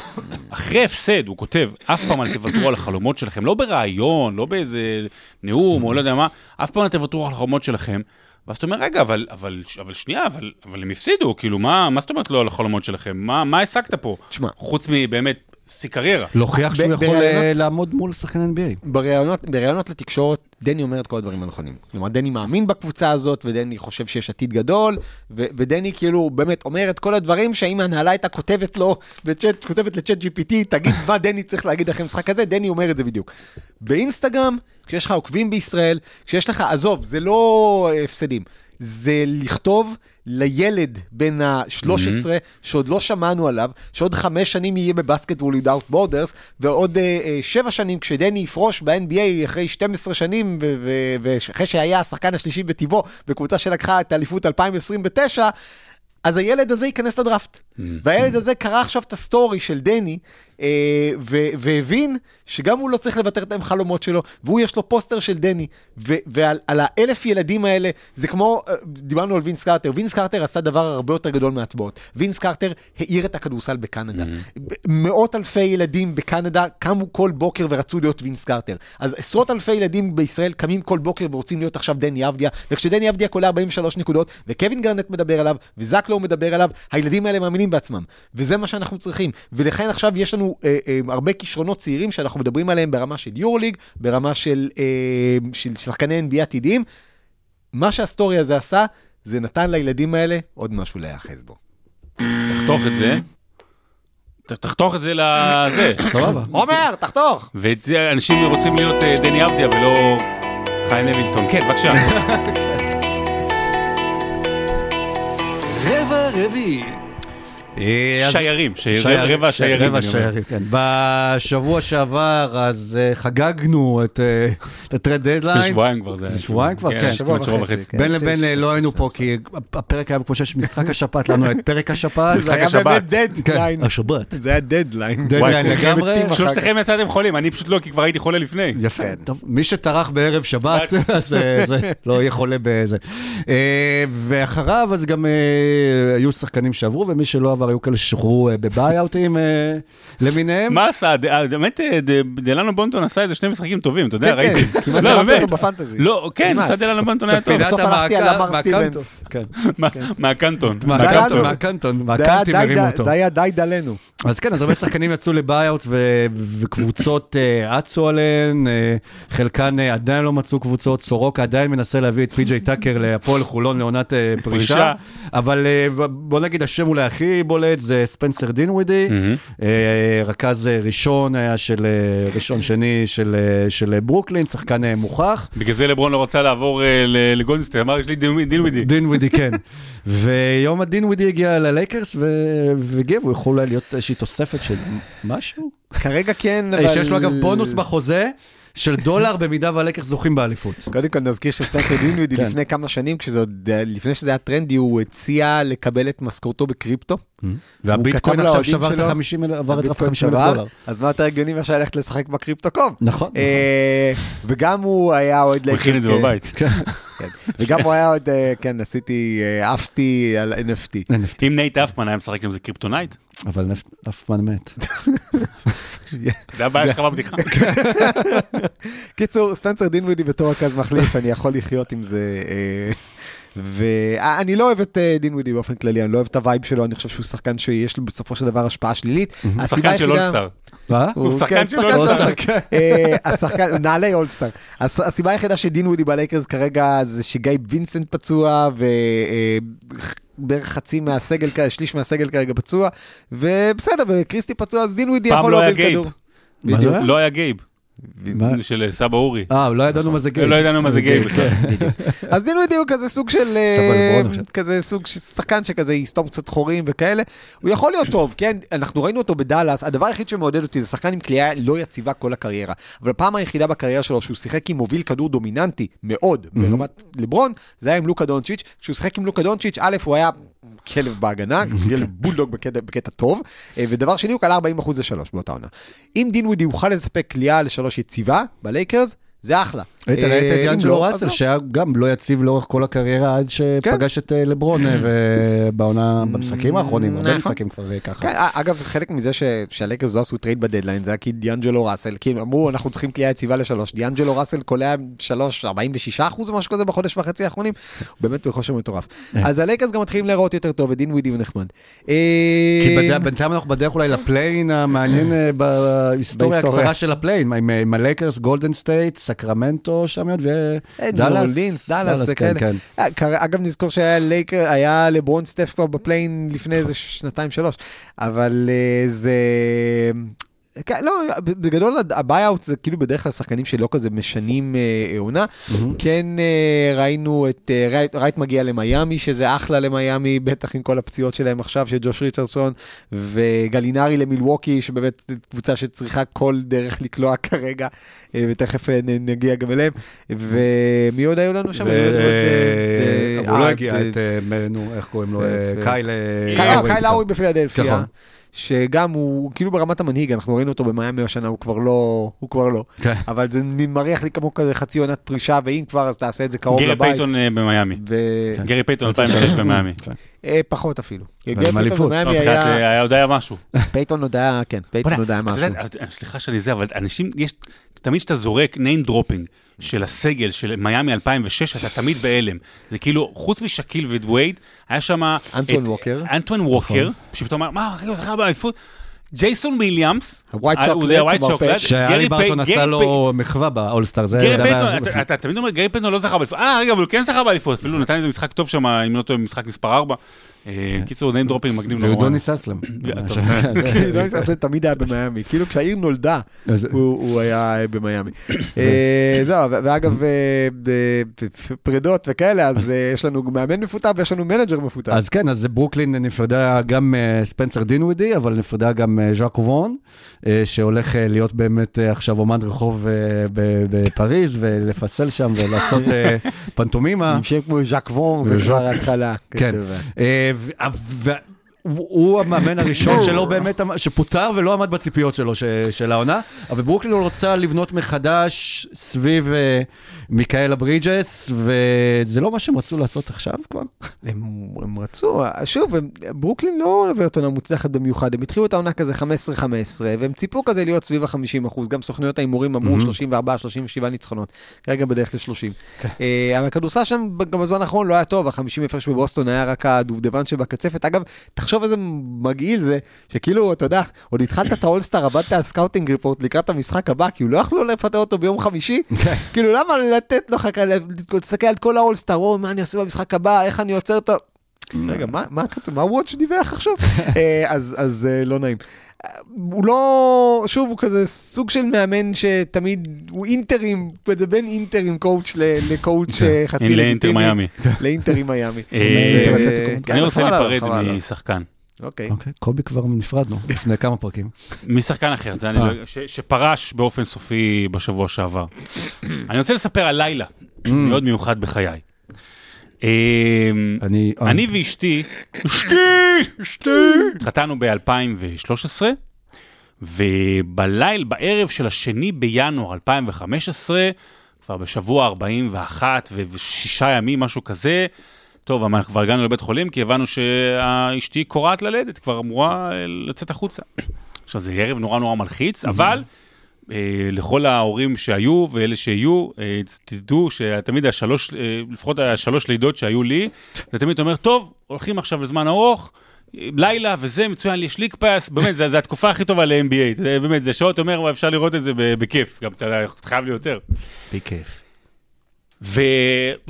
אחרי הפסד, הוא כותב, אף פעם אל תוותרו על החלומות שלכם, לא בריאיון, לא באיזה נאום, או לא יודע מה, אף פעם אל תוותרו על החלומות שלכם. ואז אתה אומר, רגע, אבל, אבל, אבל שנייה, אבל, אבל הם הפסידו, כאילו, מה, מה זאת אומרת לא על החלומות שלכם? מה, מה השגת פה? תשמע. חוץ מבאמת, שיא קריירה. להוכיח שהוא ב- יכול בראיונות- לעמוד מול שחקן NBA. בראיונות, בראיונות לתקשורת, דני אומר את כל הדברים הנכונים. כלומר, דני מאמין בקבוצה הזאת, ודני חושב שיש עתיד גדול, ו- ודני כאילו באמת אומר את כל הדברים שאם ההנהלה הייתה כותבת לו, בצ'אט, כותבת לצ'אט GPT, תגיד מה דני צריך להגיד אחרי המשחק הזה, דני אומר את זה בדיוק. באינסטגרם, כשיש לך עוקבים בישראל, כשיש לך, עזוב, זה לא אה, הפסדים. זה לכתוב לילד בן ה-13, שעוד לא שמענו עליו, שעוד חמש שנים יהיה ב basketball without borders, ועוד אה, אה, שבע שנים כשדני יפרוש ב-NBA אחרי 12 שנים, ואחרי שהיה השחקן השלישי בטבעו, בקבוצה שלקחה את האליפות 2029, אז הילד הזה ייכנס לדראפט. והילד הזה קרא עכשיו את הסטורי של דני, אה, ו- והבין שגם הוא לא צריך לוותר את החלומות שלו, והוא יש לו פוסטר של דני, ו- ועל על האלף ילדים האלה, זה כמו, אה, דיברנו על וינס קרטר, וינס קרטר עשה דבר הרבה יותר גדול מהטבעות. וינס קרטר האיר את הכדורסל בקנדה. מאות אלפי ילדים בקנדה קמו כל בוקר ורצו להיות וינס קרטר. אז עשרות אלפי ילדים בישראל קמים כל בוקר ורוצים להיות עכשיו דני אבדיה, וכשדני אבדיה קולע 43 נקודות, וקווין גרנט מדבר עליו, וזק לואו מדבר עליו, הילדים האלה מאמינים בעצמם. וזה מה שאנחנו צריכים. ולכן עכשיו יש לנו אה, אה, הרבה כישרונות צעירים שאנחנו מדברים עליהם ברמה של יורוליג, ברמה של, אה, של שחקני NBA עתידיים. מה שהסטורי הזה עשה, זה נתן לילדים האלה עוד משהו להיאחז בו. תחתוך את זה. תחתוך את זה לזה. סבבה. עומר, תחתוך! ואת זה אנשים רוצים להיות אה, דני אבדיה ולא חיים לוינסון. כן, בבקשה. רבע רביעי. אה, שיירים, שיירים, רבע שיירים. רבע. שיירים, כן. בשבוע שעבר, אז אה, חגגנו את אה, ה trade deadline. שבועיים כבר. זה שבועיים כבר, כן. שבוע כמעט שבוע וחצי. כן. בין לבין אה, לא היינו פה, כי הפרק היה כמו שיש משחק השפעת, לנו היה את פרק השפעת. זה היה. באמת כן, דדליין. השבת. זה היה deadline. deadline לגמרי. שלושתכם יצאתם חולים, אני פשוט לא, כי כבר הייתי חולה לפני. יפה, כן. טוב, מי שטרח בערב שבת, אז אה, זה לא יהיה חולה בזה. אה, ואחריו, אז גם אה, היו שחקנים שעברו, ומי שלא עבר, היו כאלה ששוחררו אה, בביי-אוטים אה, למיניהם. מה עשה? אה, באמת, דלנו בונטון עשה איזה שני משחקים טובים, אתה יודע, כן, ראיתי. כן, כמעט לא, הרמת. אותו בפנטזי. לא, כן, כמעט. עשה דלנו בונטון היה טוב. בסוף הלכתי על אמר. סטיבנס. כן. מה- מהקנטון. מהקנטון, מהקנטים די הרימו אותו. זה היה די דלנו. אז כן, אז הרבה שחקנים יצאו לביי-אוט ו- וקבוצות אצו עליהן, חלקן עדיין לא מצאו קבוצות, סורוקה עדיין מנסה להביא את פי.ג'יי טאקר להפועל חולון לעונת פרישה. אבל בוא נגיד השם אולי הכי בולט זה ספנסר דינווידי, אה, רכז אה, ראשון היה של, אה, ראשון שני של, של ברוקלין, שחקן מוכח. בגלל זה לברון לא רצה לעבור ל- לגולדן סטייט, אמר, יש לי דין דינווידי. דינווידי, כן. ויום הדינווידי הגיע ללייקרס ו- והגיע, והוא יכול להיות איזושהי תוספת של משהו. כרגע כן, אבל... שיש לו אגב בונוס בחוזה של דולר במידה והלקח זוכים באליפות. קודם כל נזכיר שספנסר דינווידי כן. לפני כמה שנים, עוד, לפני שזה היה טרנדי, הוא הציע לקבל את משכורתו בקריפטו. והביטקוין כתב עכשיו שבר את שלו, ה-50 אלף, עבר את רף הביטקוין 50 אלף שבר, דולר. אז מה יותר הגיוני מאשר ללכת לשחק בקריפטו-קום? נכון. אה, וגם הוא היה אוהד הוא הכין את זה כן. בבית. כן. וגם הוא היה עוד, אה, כן, עשיתי, אה, עפתי על NFT. אם נייט אפמן היה משחק עם זה קריפטונייט, אבל נפט- אף פעם מת. זה הבעיה שלך בבדיחה. קיצור, ספנסר דינווידי בתור רכז מחליף, אני יכול לחיות עם זה. אה, ואני לא אוהב את אה, דין ווידי באופן כללי, אני לא אוהב את ה vibe שלו, אני חושב שהוא שחקן שיש לו בסופו של דבר השפעה שלילית. הסיבה שחקן של אולסטאר. מה? הוא שחקן כן, של אולסטאר. אה, השחקן, נעלי אולסטאר. הס- הסיבה היחידה שדין ווידי בלייקרס כרגע זה שגייב וינסנט פצוע, ובערך חצי מהסגל, שליש מהסגל כרגע פצוע, ובסדר, וקריסטי פצוע, אז דין ווידי פעם יכול לא להוביל. כדור. זה? לא היה גייב? של סבא אורי. אה, לא ידענו מה זה גייב. לא ידענו מה זה גייב בכלל. אז דין ווידי הוא כזה סוג של, אה. כזה סוג של שחקן שכזה יסתום קצת חורים וכאלה. הוא יכול להיות טוב, כן? אנחנו ראינו אותו בדאלאס, הדבר היחיד שמעודד אותי זה שחקן עם כליאה לא יציבה כל הקריירה. אבל הפעם היחידה בקריירה שלו שהוא שיחק עם מוביל כדור דומיננטי מאוד ברמת לברון, זה היה עם לוקה דונצ'יץ'. כשהוא שיחק עם לוקה דונצ'יץ', א', הוא היה... כלב בהגנה, כלב בולדוג בקטע, בקטע טוב, אה, ודבר שני, הוא קלע 40% לשלוש באותה עונה. אם דין ווידי יוכל לספק כליאה לשלוש יציבה בלייקרס, זה אחלה. אה, ראית את אם דיאנג'לו לא, ראסל. שהיה גם לא יציב לאורך כל הקריירה עד שפגש את אה, לברון אה, ובעונה, במשחקים האחרונים, הרבה נכון. משחקים כבר אה, ככה. כן, אגב, חלק מזה ש- שהלייקרס לא עשו trade ב deadline, זה היה כי דיאנג'לו ראסל, כי הם אמרו, אנחנו צריכים כליאה יציבה לשלוש. דיאנג'לו ראסל קולע שלוש, 46 אחוז או משהו כזה בחודש וחצי האחרונים, הוא באמת בכושר מטורף. אז הלייקרס גם מתחילים להיראות יותר טוב, ודין ווידי הוא נחמד. כי אה, בד- בינתיים אנחנו בדרך אולי ל play-in המעניין אה, בהיסטוריה. הקצרה של ה play-in, עם- עם הלייקרס, גולדן סטייט, סקרמנטו שם עוד, אה, ניו ודאלאס. אורלינס, דאלאס, זה כן, כאלה. כן. אה, קר- אגב, נזכור שהיה לייקר, היה לברון סטף כבר ב play-in לפני איזה שנתיים, שלוש, אבל אה, זה... כן, לא, בגדול ה buyout זה כאילו בדרך כלל שחקנים שלא כזה משנים אה, עונה. כן אה, ראינו את אה, רייט, רייט מגיע למיאמי, שזה אחלה למיאמי, בטח עם כל הפציעות שלהם עכשיו, של ג'וש ריצ'רסון, וגלינרי למילווקי, שבאמת קבוצה שצריכה כל דרך לקלוע כרגע, אה, ותכף אה, נגיע גם אליהם. ומי עוד היו לנו שם? הוא לא הגיע את, נו, איך קוראים לו, קייל קייל לאורי בפילדלפיה, נכון. שגם הוא כאילו ברמת המנהיג, אנחנו ראינו אותו במיאמי השנה, הוא כבר לא, הוא כבר לא. כן. אבל זה מריח לי כמו כזה חצי עונת פרישה, ואם כבר אז תעשה את זה קרוב גרי לבית. פייתון אה, במיאמי. ו- גרי פייתון 2006 במיאמי. אה, פחות אפילו. גרי עם אליפות. לא, אה, היה עוד היה משהו. פייתון עוד היה, כן, פייתון עוד היה משהו. אה, סליחה שאני זה, אבל אנשים, יש, תמיד כשאתה זורק name dropping של הסגל של מיאמי 2006, אתה תמיד בהלם. זה כאילו, חוץ משקיל ודווייד, היה שם... אנטואן ווקר. אנטואן ווקר, שפתאום אמר, מה, רגע, הוא זכה באליפות. ג'ייסון וויליאמס, ה White Chocolate. Chocolate, שהאליברטון עשה לו מחווה באולסטאר, זה גרי פייתון, אתה- תמיד אומר, גרי פייתון לא זכה באליפות. אה, רגע, אבל הוא כן זכה באליפות. אפילו נתן איזה משחק טוב שם, אם לא טועה, משחק מספר 4. קיצור, name dropping מגניב והוא נורא. יודוניס האסלם. לא ניסה, תמיד היה במיאמי, כאילו כשהעיר נולדה, הוא היה אה, במיאמי. אה, זהו, ואגב, אה, פרידות וכאלה, אז אה, יש לנו מאמן מפוטר ויש לנו מנג'ר מפוטר. אז כן, אז ברוקלין נפרדה גם אה, ספנסר דינווידי, אבל נפרדה גם אה, ז'אק וון, אה, שהולך אה, להיות באמת אה, עכשיו אומן רחוב אה, בפריז, ולפסל שם ולעשות אה, פנטומימה. עם שם כמו ז'אק וון, זה כבר ההתחלה. כן. אה, הוא המאמן הראשון שלא באמת, שפוטר ולא עמד בציפיות שלו של העונה, אבל ברוקלין רוצה לבנות מחדש סביב אה, מיקל ברידג'ס, וזה לא מה שהם רצו לעשות עכשיו כבר. הם, הם רצו, שוב, הם, ברוקלין לא אוהבת עונה מוצלחת במיוחד, הם התחילו את העונה כזה 15-15, והם ציפו כזה להיות סביב ה-50 גם סוכנויות ההימורים אמרו 34-37 ניצחונות, כרגע בדרך ל-30. אה, אבל הכדורסל שם גם בזמן האחרון לא היה טוב, ה-50 הפרש בבוסטון היה רק הדובדבן שבקצפת. אגב, תחשוב איזה מגעיל זה, שכאילו, אתה יודע, עוד התחלת את האולסטאר, עבדת על scouting report לקראת המשחק הבא, כי הוא לא יכלו לפטר אותו ביום חמישי, כאילו למה לתת לו חכה, תסתכל על כל האולסטאר, מה אני עושה במשחק הבא, איך אני עוצר אותו. רגע, מה, מה כתוב? מה ווג' דיווח עכשיו? אה, אז, אז אה, לא נעים. אה, הוא לא, שוב, הוא כזה סוג של מאמן שתמיד, הוא interim, בין interim coach ל- ל coach אה, חצי לגיטימי. לאינטר מיאמי. לאינטר עם מיאמי. אה, כן, אני רוצה להיפרד. משחקן. אוקיי. אוקיי, קובי כבר נפרדנו לפני כמה פרקים. משחקן אחר, אה. אני לא- שפרש באופן סופי בשבוע שעבר. אני רוצה לספר על לילה מאוד מיוחד בחיי. אמ, אני... ואשתי, אשתי, אשתי, התחתנו ב-2013, ובליל, בערב של השני בינואר 2015, כבר בשבוע 41 ו- ושישה ימים, משהו כזה, טוב, אבל כבר הגענו לבית חולים, כי הבנו שאשתי קורעת ללדת, כבר אמורה לצאת החוצה. עכשיו, זה ערב נורא נורא מלחיץ, אבל אה, לכל ההורים שהיו ואלה שיהיו, אה, תדעו שתמיד השלוש, אה, לפחות השלוש לידות שהיו לי, זה תמיד אומר, טוב, הולכים עכשיו לזמן ארוך, אה, לילה וזה, מצוין, יש ליג פאס, באמת, זו התקופה הכי טובה ל-NBA, באמת, זה שעות, אומר, אפשר לראות את זה בכיף, גם אתה חייב לי יותר. בכיף. וזה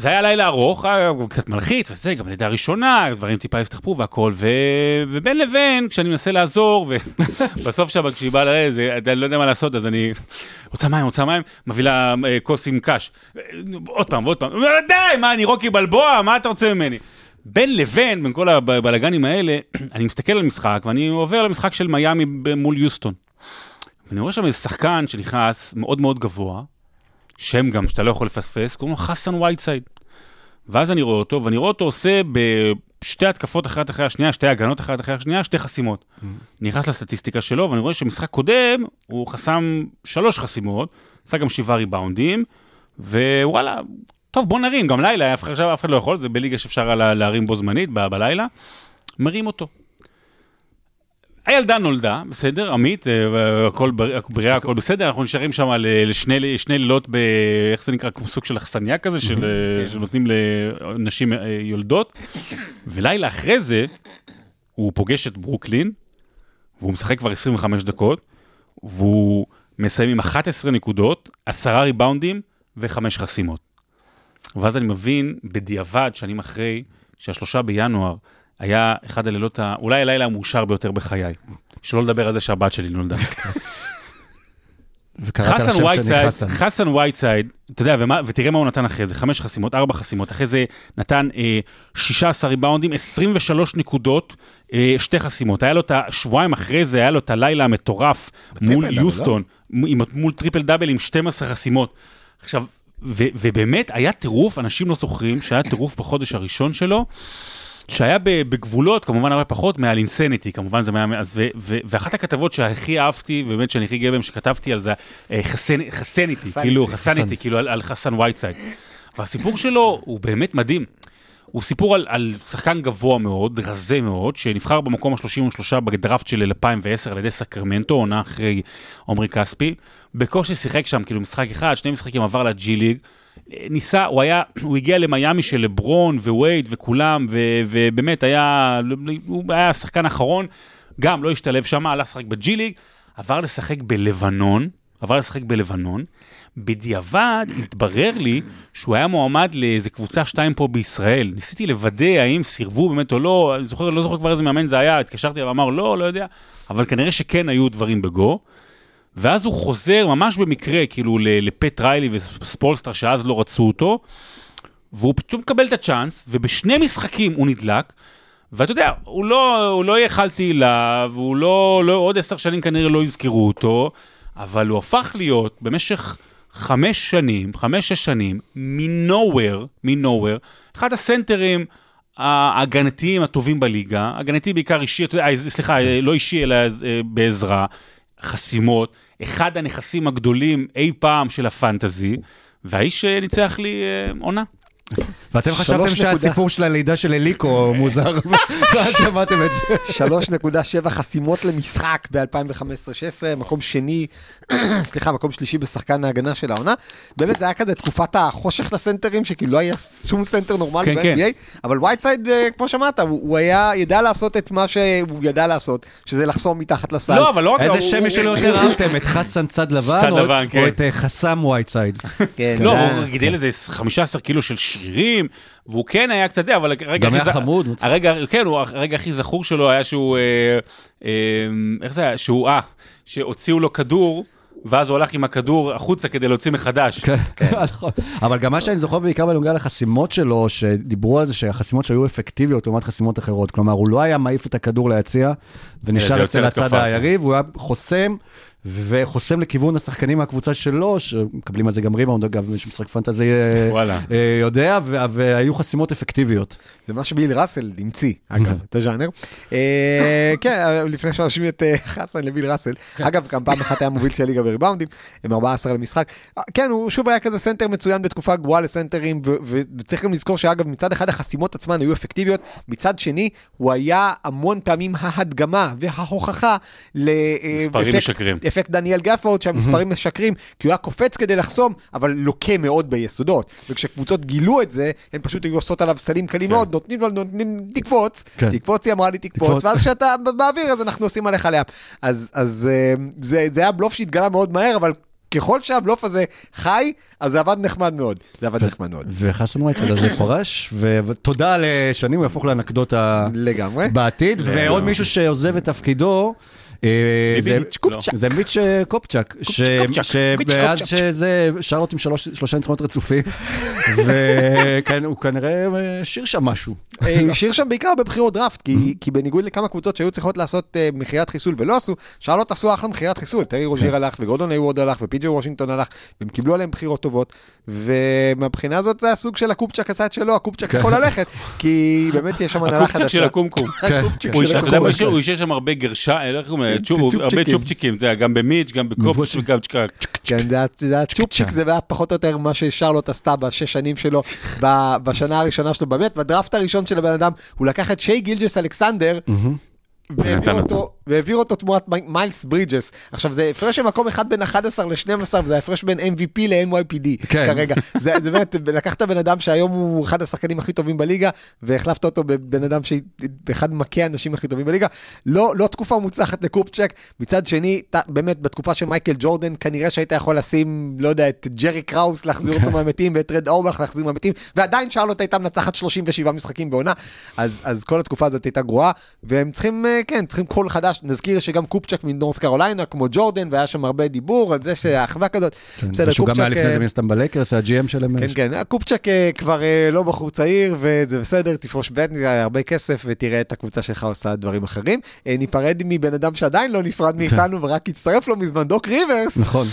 היה לילה ארוך, היה קצת מלחיץ וזה, גם לידה ראשונה, דברים טיפה הסתחפו והכל, ו... ובין לבין, כשאני מנסה לעזור, ובסוף שם כשהיא באה ללדת, זה- אני לא יודע מה לעשות, אז אני רוצה מים, רוצה מים, מביא לה אה, כוס עם קש. אה, עוד פעם ועוד פעם, די, מה, אני רוקי בלבוע, מה אתה רוצה ממני? בין לבין, בין כל הבלאגנים האלה, אני מסתכל על משחק, ואני עובר למשחק של מיאמי מול יוסטון. ואני רואה שם איזה שחקן שנכנס מאוד מאוד גבוה, שם גם שאתה לא יכול לפספס, קוראים לו חסן וייטסייד. ואז אני רואה אותו, ואני רואה אותו עושה בשתי התקפות אחת אחרי השנייה, שתי הגנות אחת אחרי השנייה, שתי חסימות. נכנס לסטטיסטיקה שלו, ואני רואה שמשחק קודם, הוא חסם שלוש חסימות, עשה גם שבעה ריבאונדים, ווואלה, טוב בוא נרים, גם לילה, עכשיו אף אחד לא יכול, זה בליגה שאפשר לה- להרים בו זמנית, ב- בלילה, מרים אותו. הילדה נולדה, בסדר, עמית, אה, הכל בר- בריאה, הכל בסדר, אנחנו נשארים שם ל- לשני שני לילות ב... איך זה נקרא? כמו סוג של אכסניה כזה, של, אה, שנותנים לנשים אה, יולדות. ולילה אחרי זה, הוא פוגש את ברוקלין, והוא משחק כבר 25 דקות, והוא מסיים עם 11 נקודות, 10 ריבאונדים וחמש חסימות. ואז אני מבין בדיעבד, שנים אחרי, שהשלושה בינואר היה אחד הלילות, ה... אולי הלילה המאושר ביותר בחיי. שלא לדבר על זה שהבת שלי נולדה. חסן וייטסייד, חסן. וייטסייד, אתה יודע, ומה, ותראה מה הוא נתן אחרי זה, חמש חסימות, ארבע חסימות, אחרי זה נתן אה, 16 ריבאונדים, 23 נקודות, אה, שתי חסימות. היה לו את השבועיים אחרי זה, היה לו את הלילה המטורף מול double, יוסטון, מ- עם, מול triple double עם 12 חסימות. עכשיו, ו, ובאמת היה טירוף, אנשים לא זוכרים שהיה טירוף בחודש הראשון שלו. שהיה בגבולות, כמובן הרבה פחות, מה Linsanity, כמובן זה. אז ו, ו, ואחת הכתבות שהכי אהבתי, ובאמת שאני הכי גאה בהם שכתבתי על זה, אה, Hassanity, Hassanity, כאילו. Hassanity, כאילו על, על חסן וייטסייד. והסיפור שלו הוא באמת מדהים. הוא סיפור על, על שחקן גבוה מאוד, רזה מאוד, שנבחר במקום ה-33 בדראפט של 2010 על ידי סקרמנטו, עונה אחרי עמרי כספי. בקושי שיחק שם, כאילו משחק אחד, שני משחקים עבר לג'י ליג. ניסה, הוא היה, הוא הגיע למיאמי של לברון ווייד וכולם, ו, ובאמת היה, הוא היה השחקן האחרון, גם לא השתלב שם, הלך לשחק בג'י ליג, עבר לשחק בלבנון, עבר לשחק בלבנון. בדיעבד התברר לי שהוא היה מועמד לאיזה קבוצה שתיים פה בישראל. ניסיתי לוודא האם סירבו באמת או לא, אני זוכר, לא זוכר כבר איזה מאמן זה היה, התקשרתי ואמר לא, לא יודע, אבל כנראה שכן היו דברים בגו. ואז הוא חוזר ממש במקרה, כאילו, לפט ריילי וספולסטר, שאז לא רצו אותו, והוא פתאום מקבל את הצ'אנס, ובשני משחקים הוא נדלק, ואתה יודע, הוא לא, הוא לא יהיה חלתי הילה, והוא לא, לא, עוד עשר שנים כנראה לא יזכרו אותו, אבל הוא הפך להיות במשך חמש שנים, חמש-שש שנים, מ-nowhere, מ-nowhere, אחד הסנטרים ההגנתיים הטובים בליגה, הגנתי בעיקר אישי, אה, סליחה, לא אישי, אלא אה, בעזרה, חסימות, אחד הנכסים הגדולים אי פעם של הפנטזי, והאיש אה, ניצח לי אה, עונה. ואתם חשבתם. שהסיפור של הלידה של אליקו מוזר, ואז שמעתם את זה. 3.7 חסימות למשחק ב-2015-2016, מקום שני, סליחה, מקום שלישי בשחקן ההגנה של העונה. באמת זה היה כזה תקופת החושך לסנטרים, שכאילו לא היה שום סנטר נורמלי כן, כן. ב-NBA, אבל וייטסייד, אה, כמו שמעת, הוא היה, ידע לעשות את מה שהוא ידע לעשות, שזה לחסום מתחת לסל. לא, אבל לא רק... איזה שם הוא- שלו יותר אהבתם, את חסן צד לבן? צד או- לבן, כן. או את אה, חסם וייטסייד? כן, לא, הוא גידל איזה 15 קילו של שרירים, והוא כן היה קצת זה, אבל הרגע גם היה ז- חמוד. הרגע, כן, הוא- הרגע הכי זכור שלו היה שהוא, אה, אה, איך זה היה? שהוא, אה, שהוציאו לו כדור, ואז הוא הלך עם הכדור החוצה כדי להוציא מחדש. כן, נכון. אבל גם מה שאני זוכר בעיקר בנוגע לחסימות שלו, שדיברו על זה שהחסימות שהיו אפקטיביות לעומת חסימות אחרות. כלומר, הוא לא היה מעיף את הכדור ליציע, ונשאר אצל הצד התקפה, היריב, הוא היה חוסם, וחוסם לכיוון השחקנים מהקבוצה שלו, שמקבלים על זה גם ריבאונד, אגב, מי שמשחק fantasy אה. אה, יודע, והיו חסימות אפקטיביות. זה מה שביל ראסל המציא, אגב, את הז'אנר. אה, כן, לפני שנשווה את חסן לביל ראסל. אגב, גם פעם אחת היה מוביל של ליגה בריבאונדים, עם 14 למשחק. כן, הוא שוב היה כזה סנטר מצוין בתקופה גרועה לסנטרים, וצריך גם לזכור שאגב, מצד אחד החסימות עצמן היו אפקטיביות, מצד שני, הוא היה המון פעמים ההדגמה וההוכחה מספרים משקרים. אפקט דניאל גפורד, שהמספרים משקרים, כי הוא היה קופץ כדי לחסום, אבל לוקה מאוד ביסודות. וכשקבוצות גילו את זה, הן פשוט היו עושות עליו סלים קלים מאוד, נותנים לו, נותנים, תקפוץ, כן. תקפוץ, היא אמרה לי תקפוץ, תקפוץ. ואז כשאתה באוויר, אז אנחנו עושים עליך לאפ. אז, אז אה, זה, זה היה בלוף שהתגלה מאוד מהר, אבל ככל שהבלוף הזה חי, אז זה עבד נחמד מאוד. זה עבד נחמד מאוד. וחסן וייטסייד הזה פרש, ותודה לשנים, הוא יהפוך לאנקדוטה לגמרי. בעתיד, ועוד מישהו שעוזב את תפקידו. אה, זה- מיץ' קופצ'ק. זה מיץ' אה, קופצ'ק, שמאז. שזה שרלוט עם שלוש- שלושה ניצחונות רצופים, וכן, הוא כנראה אה, השאיר שם משהו. אה, השאיר שם בעיקר בבחירות דראפט, כי, כי בניגוד לכמה קבוצות שהיו צריכות לעשות מכירת חיסול ולא עשו, שרלוט עשו אחלה מכירת חיסול. טרי רוז'יר הלך וגורדון הייוורד הלך ופי.ג'י וושינגטון הלך, והם קיבלו עליהם בחירות טובות, ומהבחינה הזאת זה הסוג של הקופצ'ק עשה את שלו, הקופצ'ק יכול ללכת, כי באמת יש שם הנהלה חדשה. הקומקום. הקופצ'ק של השאיר- אתה יודע מה הקומקום. הוא השאיר? שם הרבה גרשה, צ'ופצ'יקים. הרבה צ'ופצ'יקים, אתה יודע, גם במיץ', גם בקופצ'ק וגם צ'קק. כן, זה היה- זה היה צ'ופצ'יק, זה היה פחות או יותר מה ששרלוט עשתה בשש שנים שלו, בשנה הראשונה שלו, באמת, בדראפט הראשון של הבן אדם, הוא לקח את שי גילג'ס אלכסנדר, נתן אותו, והעביר אותו תמורת מי- מיילס ברידג'ס. עכשיו, זה הפרש של מקום אחד בין 11 ל-12, וזה ההפרש בין MVP ל-NYPD כן. כרגע. זה זה באמת, לקחת בן אדם שהיום הוא אחד השחקנים הכי טובים בליגה, והחלפת אותו בבן אדם שאחד ממכי האנשים הכי טובים בליגה. לא, לא תקופה מוצלחת לקופצ'ק. מצד שני, ת- באמת, בתקופה של מייקל ג'ורדן, כנראה שהיית יכול לשים, לא יודע, את ג'רי קראוס להחזיר אותו מהמתים, ואת רד אורבך להחזיר מהמתים, ועדיין שרלוט הייתה מנצחת 37 משחקים בעונה. אז, אז כל התקופה הזאת הייתה גרועה, והם צריכים, אה, כן, צריכים קול חדש. נזכיר שגם קופצ'ק מנורת' קרוליינה, כמו ג'ורדן, והיה שם הרבה דיבור על זה שהאחווה כזאת. בסדר, ושהוא גם היה קופצ'ק, לפני אה, זה מן הסתם בלייקרס, GM שלהם. כן, כן, הקופצ'ק אה, כבר אה, לא בחור צעיר, וזה בסדר, תפרוש בטן, זה הרבה כסף, ותראה את הקבוצה שלך עושה דברים אחרים. ניפרד מבן אדם שעדיין לא נפרד מאיתנו, ורק הצטרף לו מזמן, דוק ריברס, נכון.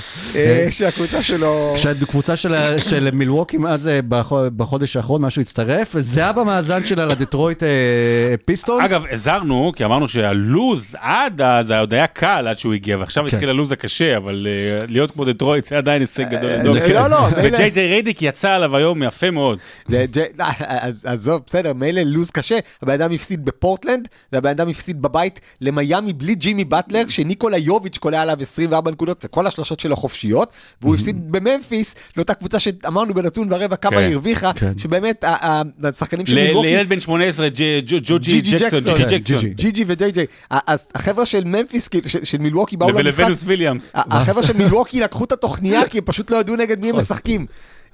שהקבוצה שלו... שהקבוצה של, של מילווקי מאז אה, בחו- בחודש האחרון, משהו הצטרף, וזהה במאזן שלה לדטרויט פיסטונס. אגב, הזהרנו, כי אמרנו שהלוז עד אז זה עוד היה קל עד שהוא הגיע, ועכשיו כן. התחיל הלוז הקשה, אבל אה, להיות כמו דטרויט זה עדיין הישג גדול לדוק. לא, לא, מילא- וג'יי ג'יי ריידיק יצא עליו היום יפה מאוד. לא, עזוב, בסדר, מילא לוז קשה, הבן אדם הפסיד בפורטלנד, והבן אדם הפסיד בבית למיאמי בלי ג'ימי באטלר, שניקולה יוביץ' קולע עליו 24 נקודות, וכל השלשות שלו חופשיות, והוא הפסיד בממפיס, לאותה קבוצה שאמרנו בנתון ורבע כמה כן, היא הרוויחה, כן. שבאמת השחקנים של מילווקי... לילד בן 18, ג'י- ג'ו- ג'ו ג'י ג'י ג'קסון. ג'י ג'י וג'יי ג'יי. החבר'ה של ממפיס, כאילו, של- מילווקי באו למשחק, ולוונוס וויליאמס. החבר'ה של מילווקי לקחו את התוכניה, כי הם פשוט לא ידעו נגד מי הם משחקים.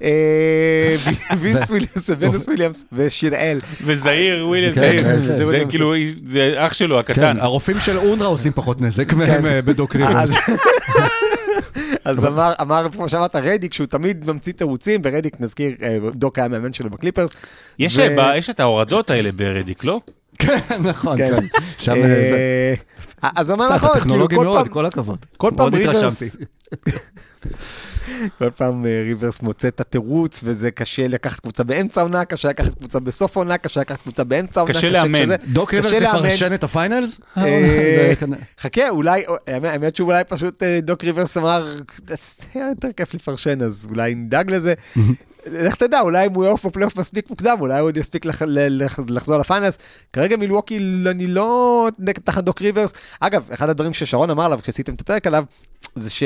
אה, וינס וויליאמס, ונוס וויליאמס ושיראל. וזעיר וויליאמס, כן, זעיר. כן, זה זה וויליאמס. כאילו, זה אח שלו הקטן. כן, הרופאים של אונדרה עושים פחות נזק מהם אה, בדוק ריברס. אז- אמר, אמר, כמו שאמרת, רדיק, שהוא תמיד ממציא תירוצים, ורדיק, נזכיר, אה, דוק היה מאמן שלו בקליפרס. יש את ההורדות האלה ברדיק, לא? כן, נכון, כן. כן. שם אה, זה... אז אתה נכון, כאילו טכנולוגי כל מאוד, פעם, כל הכבוד. כל פעם ריברס-. כל פעם אה, ריברס מוצא את התירוץ, וזה קשה לקחת קבוצה באמצע עונה, קשה לקחת קבוצה בסוף עונה, קשה לקחת קבוצה באמצע עונה. קשה לאמן. דוק ריברס. יפרשן את ה finals? אה, חכה, אולי, האמת- שאולי פשוט דוק ריברס אמר, זה היה יותר כיף לפרשן, אז אולי נדאג לזה. לך תדע, אולי אם הוא יעוף בפלייאוף מספיק מוקדם, אולי הוא עוד יספיק לח- לח- לחזור ל finals. כרגע מילווקי, אני לא נגד תחת דוק ריברס. אגב, אחד הדברים ששרון אמר עליו כשעשיתם את הפרק עליו, זה ש...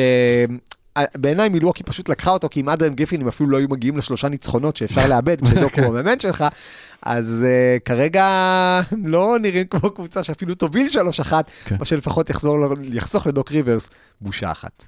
בעיניי מילווקי פשוט לקחה אותו, כי עם אדריאן גריפין הם אפילו לא היו מגיעים לשלושה ניצחונות שאפשר לאבד כשדוק הוא המאמן שלך, אז אה, כרגע הם לא נראים כמו קבוצה שאפילו תוביל 3-1, כן. או שלפחות יחזור, יחסוך לדוק ריברס בושה אחת.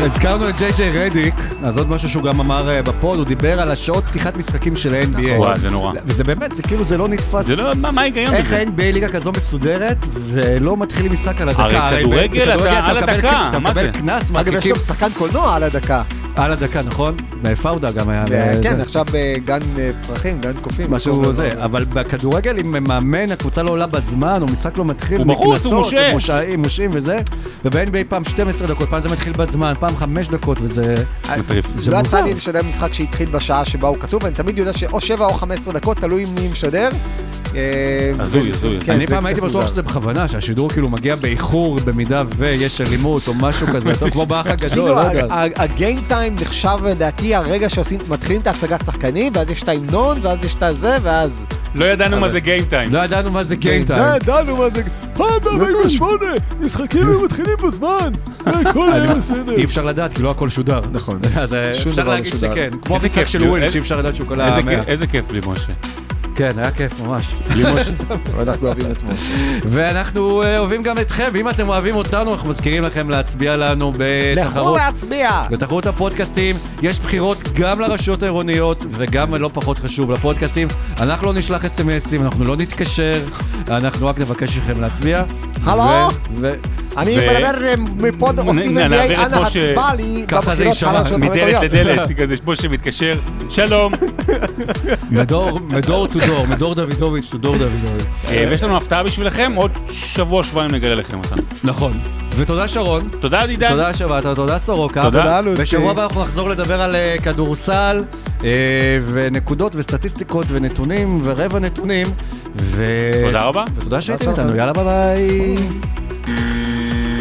לא, הזכרנו את ג'יי ג'יי רדיק, אז עוד משהו שהוא גם אמר אה, ב pod, הוא דיבר על השעות פתיחת משחקים של ה-NBA. וואי, זה נורא. וזה באמת, זה כאילו, זה לא נתפס. זה לא, מה מה ההיגיון איך? ה-NBA ליגה כזו מסודרת, ולא מתחילים משחק על הדקה. הרי כדורגל אתה על הדקה, אתה מקבל? קנס, אגב, יש גם שחקן קולנוע על הדקה. על הדקה, נכון? פאודה גם היה. אה. כן, עכשיו אה, גן פרחים, גן קופים. משהו זה, אבל בכדורגל אם מאמן, הקבוצה לא עולה בזמן, או משחק לא מתחיל, הוא בחוץ, הוא מושעה. מושעים, מושעים וזה, וב-NBA פעם 12 דקות, פעם זה מתחיל בזמן, פעם 5 דקות, וזה... מטריף. זה לא יצא מוזר. לי לשדר משחק שהתחיל בשעה שבה הוא כתוב, אני תמיד יודע שאו 7 או 15 דקות, תלוי מי משדר. אה, הזוי, הזוי. כן, אני זה פעם הייתי בטוח. שזה בכוונה, שהשידור כאילו מגיע באיחור במידה ויש אלימות או משהו כזה, טוב, כמו באח הגדול, לא. הגיים טיים נחשב לדעתי הרגע שמתחילים את ההצגת שחקנים, ואז יש את ההמנון, ואז יש את הזה, ואז... לא ידענו מה זה גיים טיים. לא ידענו מה זה גיים טיים. ידענו מה זה... פעם ב-48, משחקים היו מתחילים בזמן, הכל היה בסדר. אי אפשר לדעת, כי לא הכל שודר. נכון. אז אה, אפשר לא להגיד שודר. שכן. כמו כיף, של איזה- שאי אפשר לדעת שהוא כל המאה. כיף- איזה כיף בלי משה. כן, היה כיף ממש. בלי משה. אנחנו אוהבים את משה. ואנחנו אה, אוהבים גם אתכם, ואם אתם אוהבים אותנו, אנחנו מזכירים לכם להצביע לנו לכו בתחרות. להצביע! בתחרות הפודקאסטים יש בחירות גם לרשויות העירוניות וגם, לא פחות חשוב, לפודקאסטים. אנחנו לא נשלח אס.אם.אסים, אנחנו לא נתקשר, אנחנו רק נבקש מכם להצביע. הלו? אני מדבר מפה עושים NBA, אנא הצבע לי ככה זה בבחירות יישמע, הרשויות מדלת המקומיות. לדלת, כזה משה מתקשר, שלום. מדור, מדור טו דור, מדור דוידוביץ' טו דור דוידוביץ'. אה, ויש לנו הפתעה בשבילכם, עוד שבוע, שבועיים נגלה לכם אותה. נכון. ותודה שרון. תודה עידן. תודה שבאת, תודה סורוקה. תודה. תודה, לוצקי. בשבוע הבא אנחנו נחזור לדבר על אה, כדורסל, אה, ונקודות וסטטיסטיקות ונתונים ורבע נתונים. ו... תודה רבה. ותודה שהייתם איתנו. יאללה ביי ביי.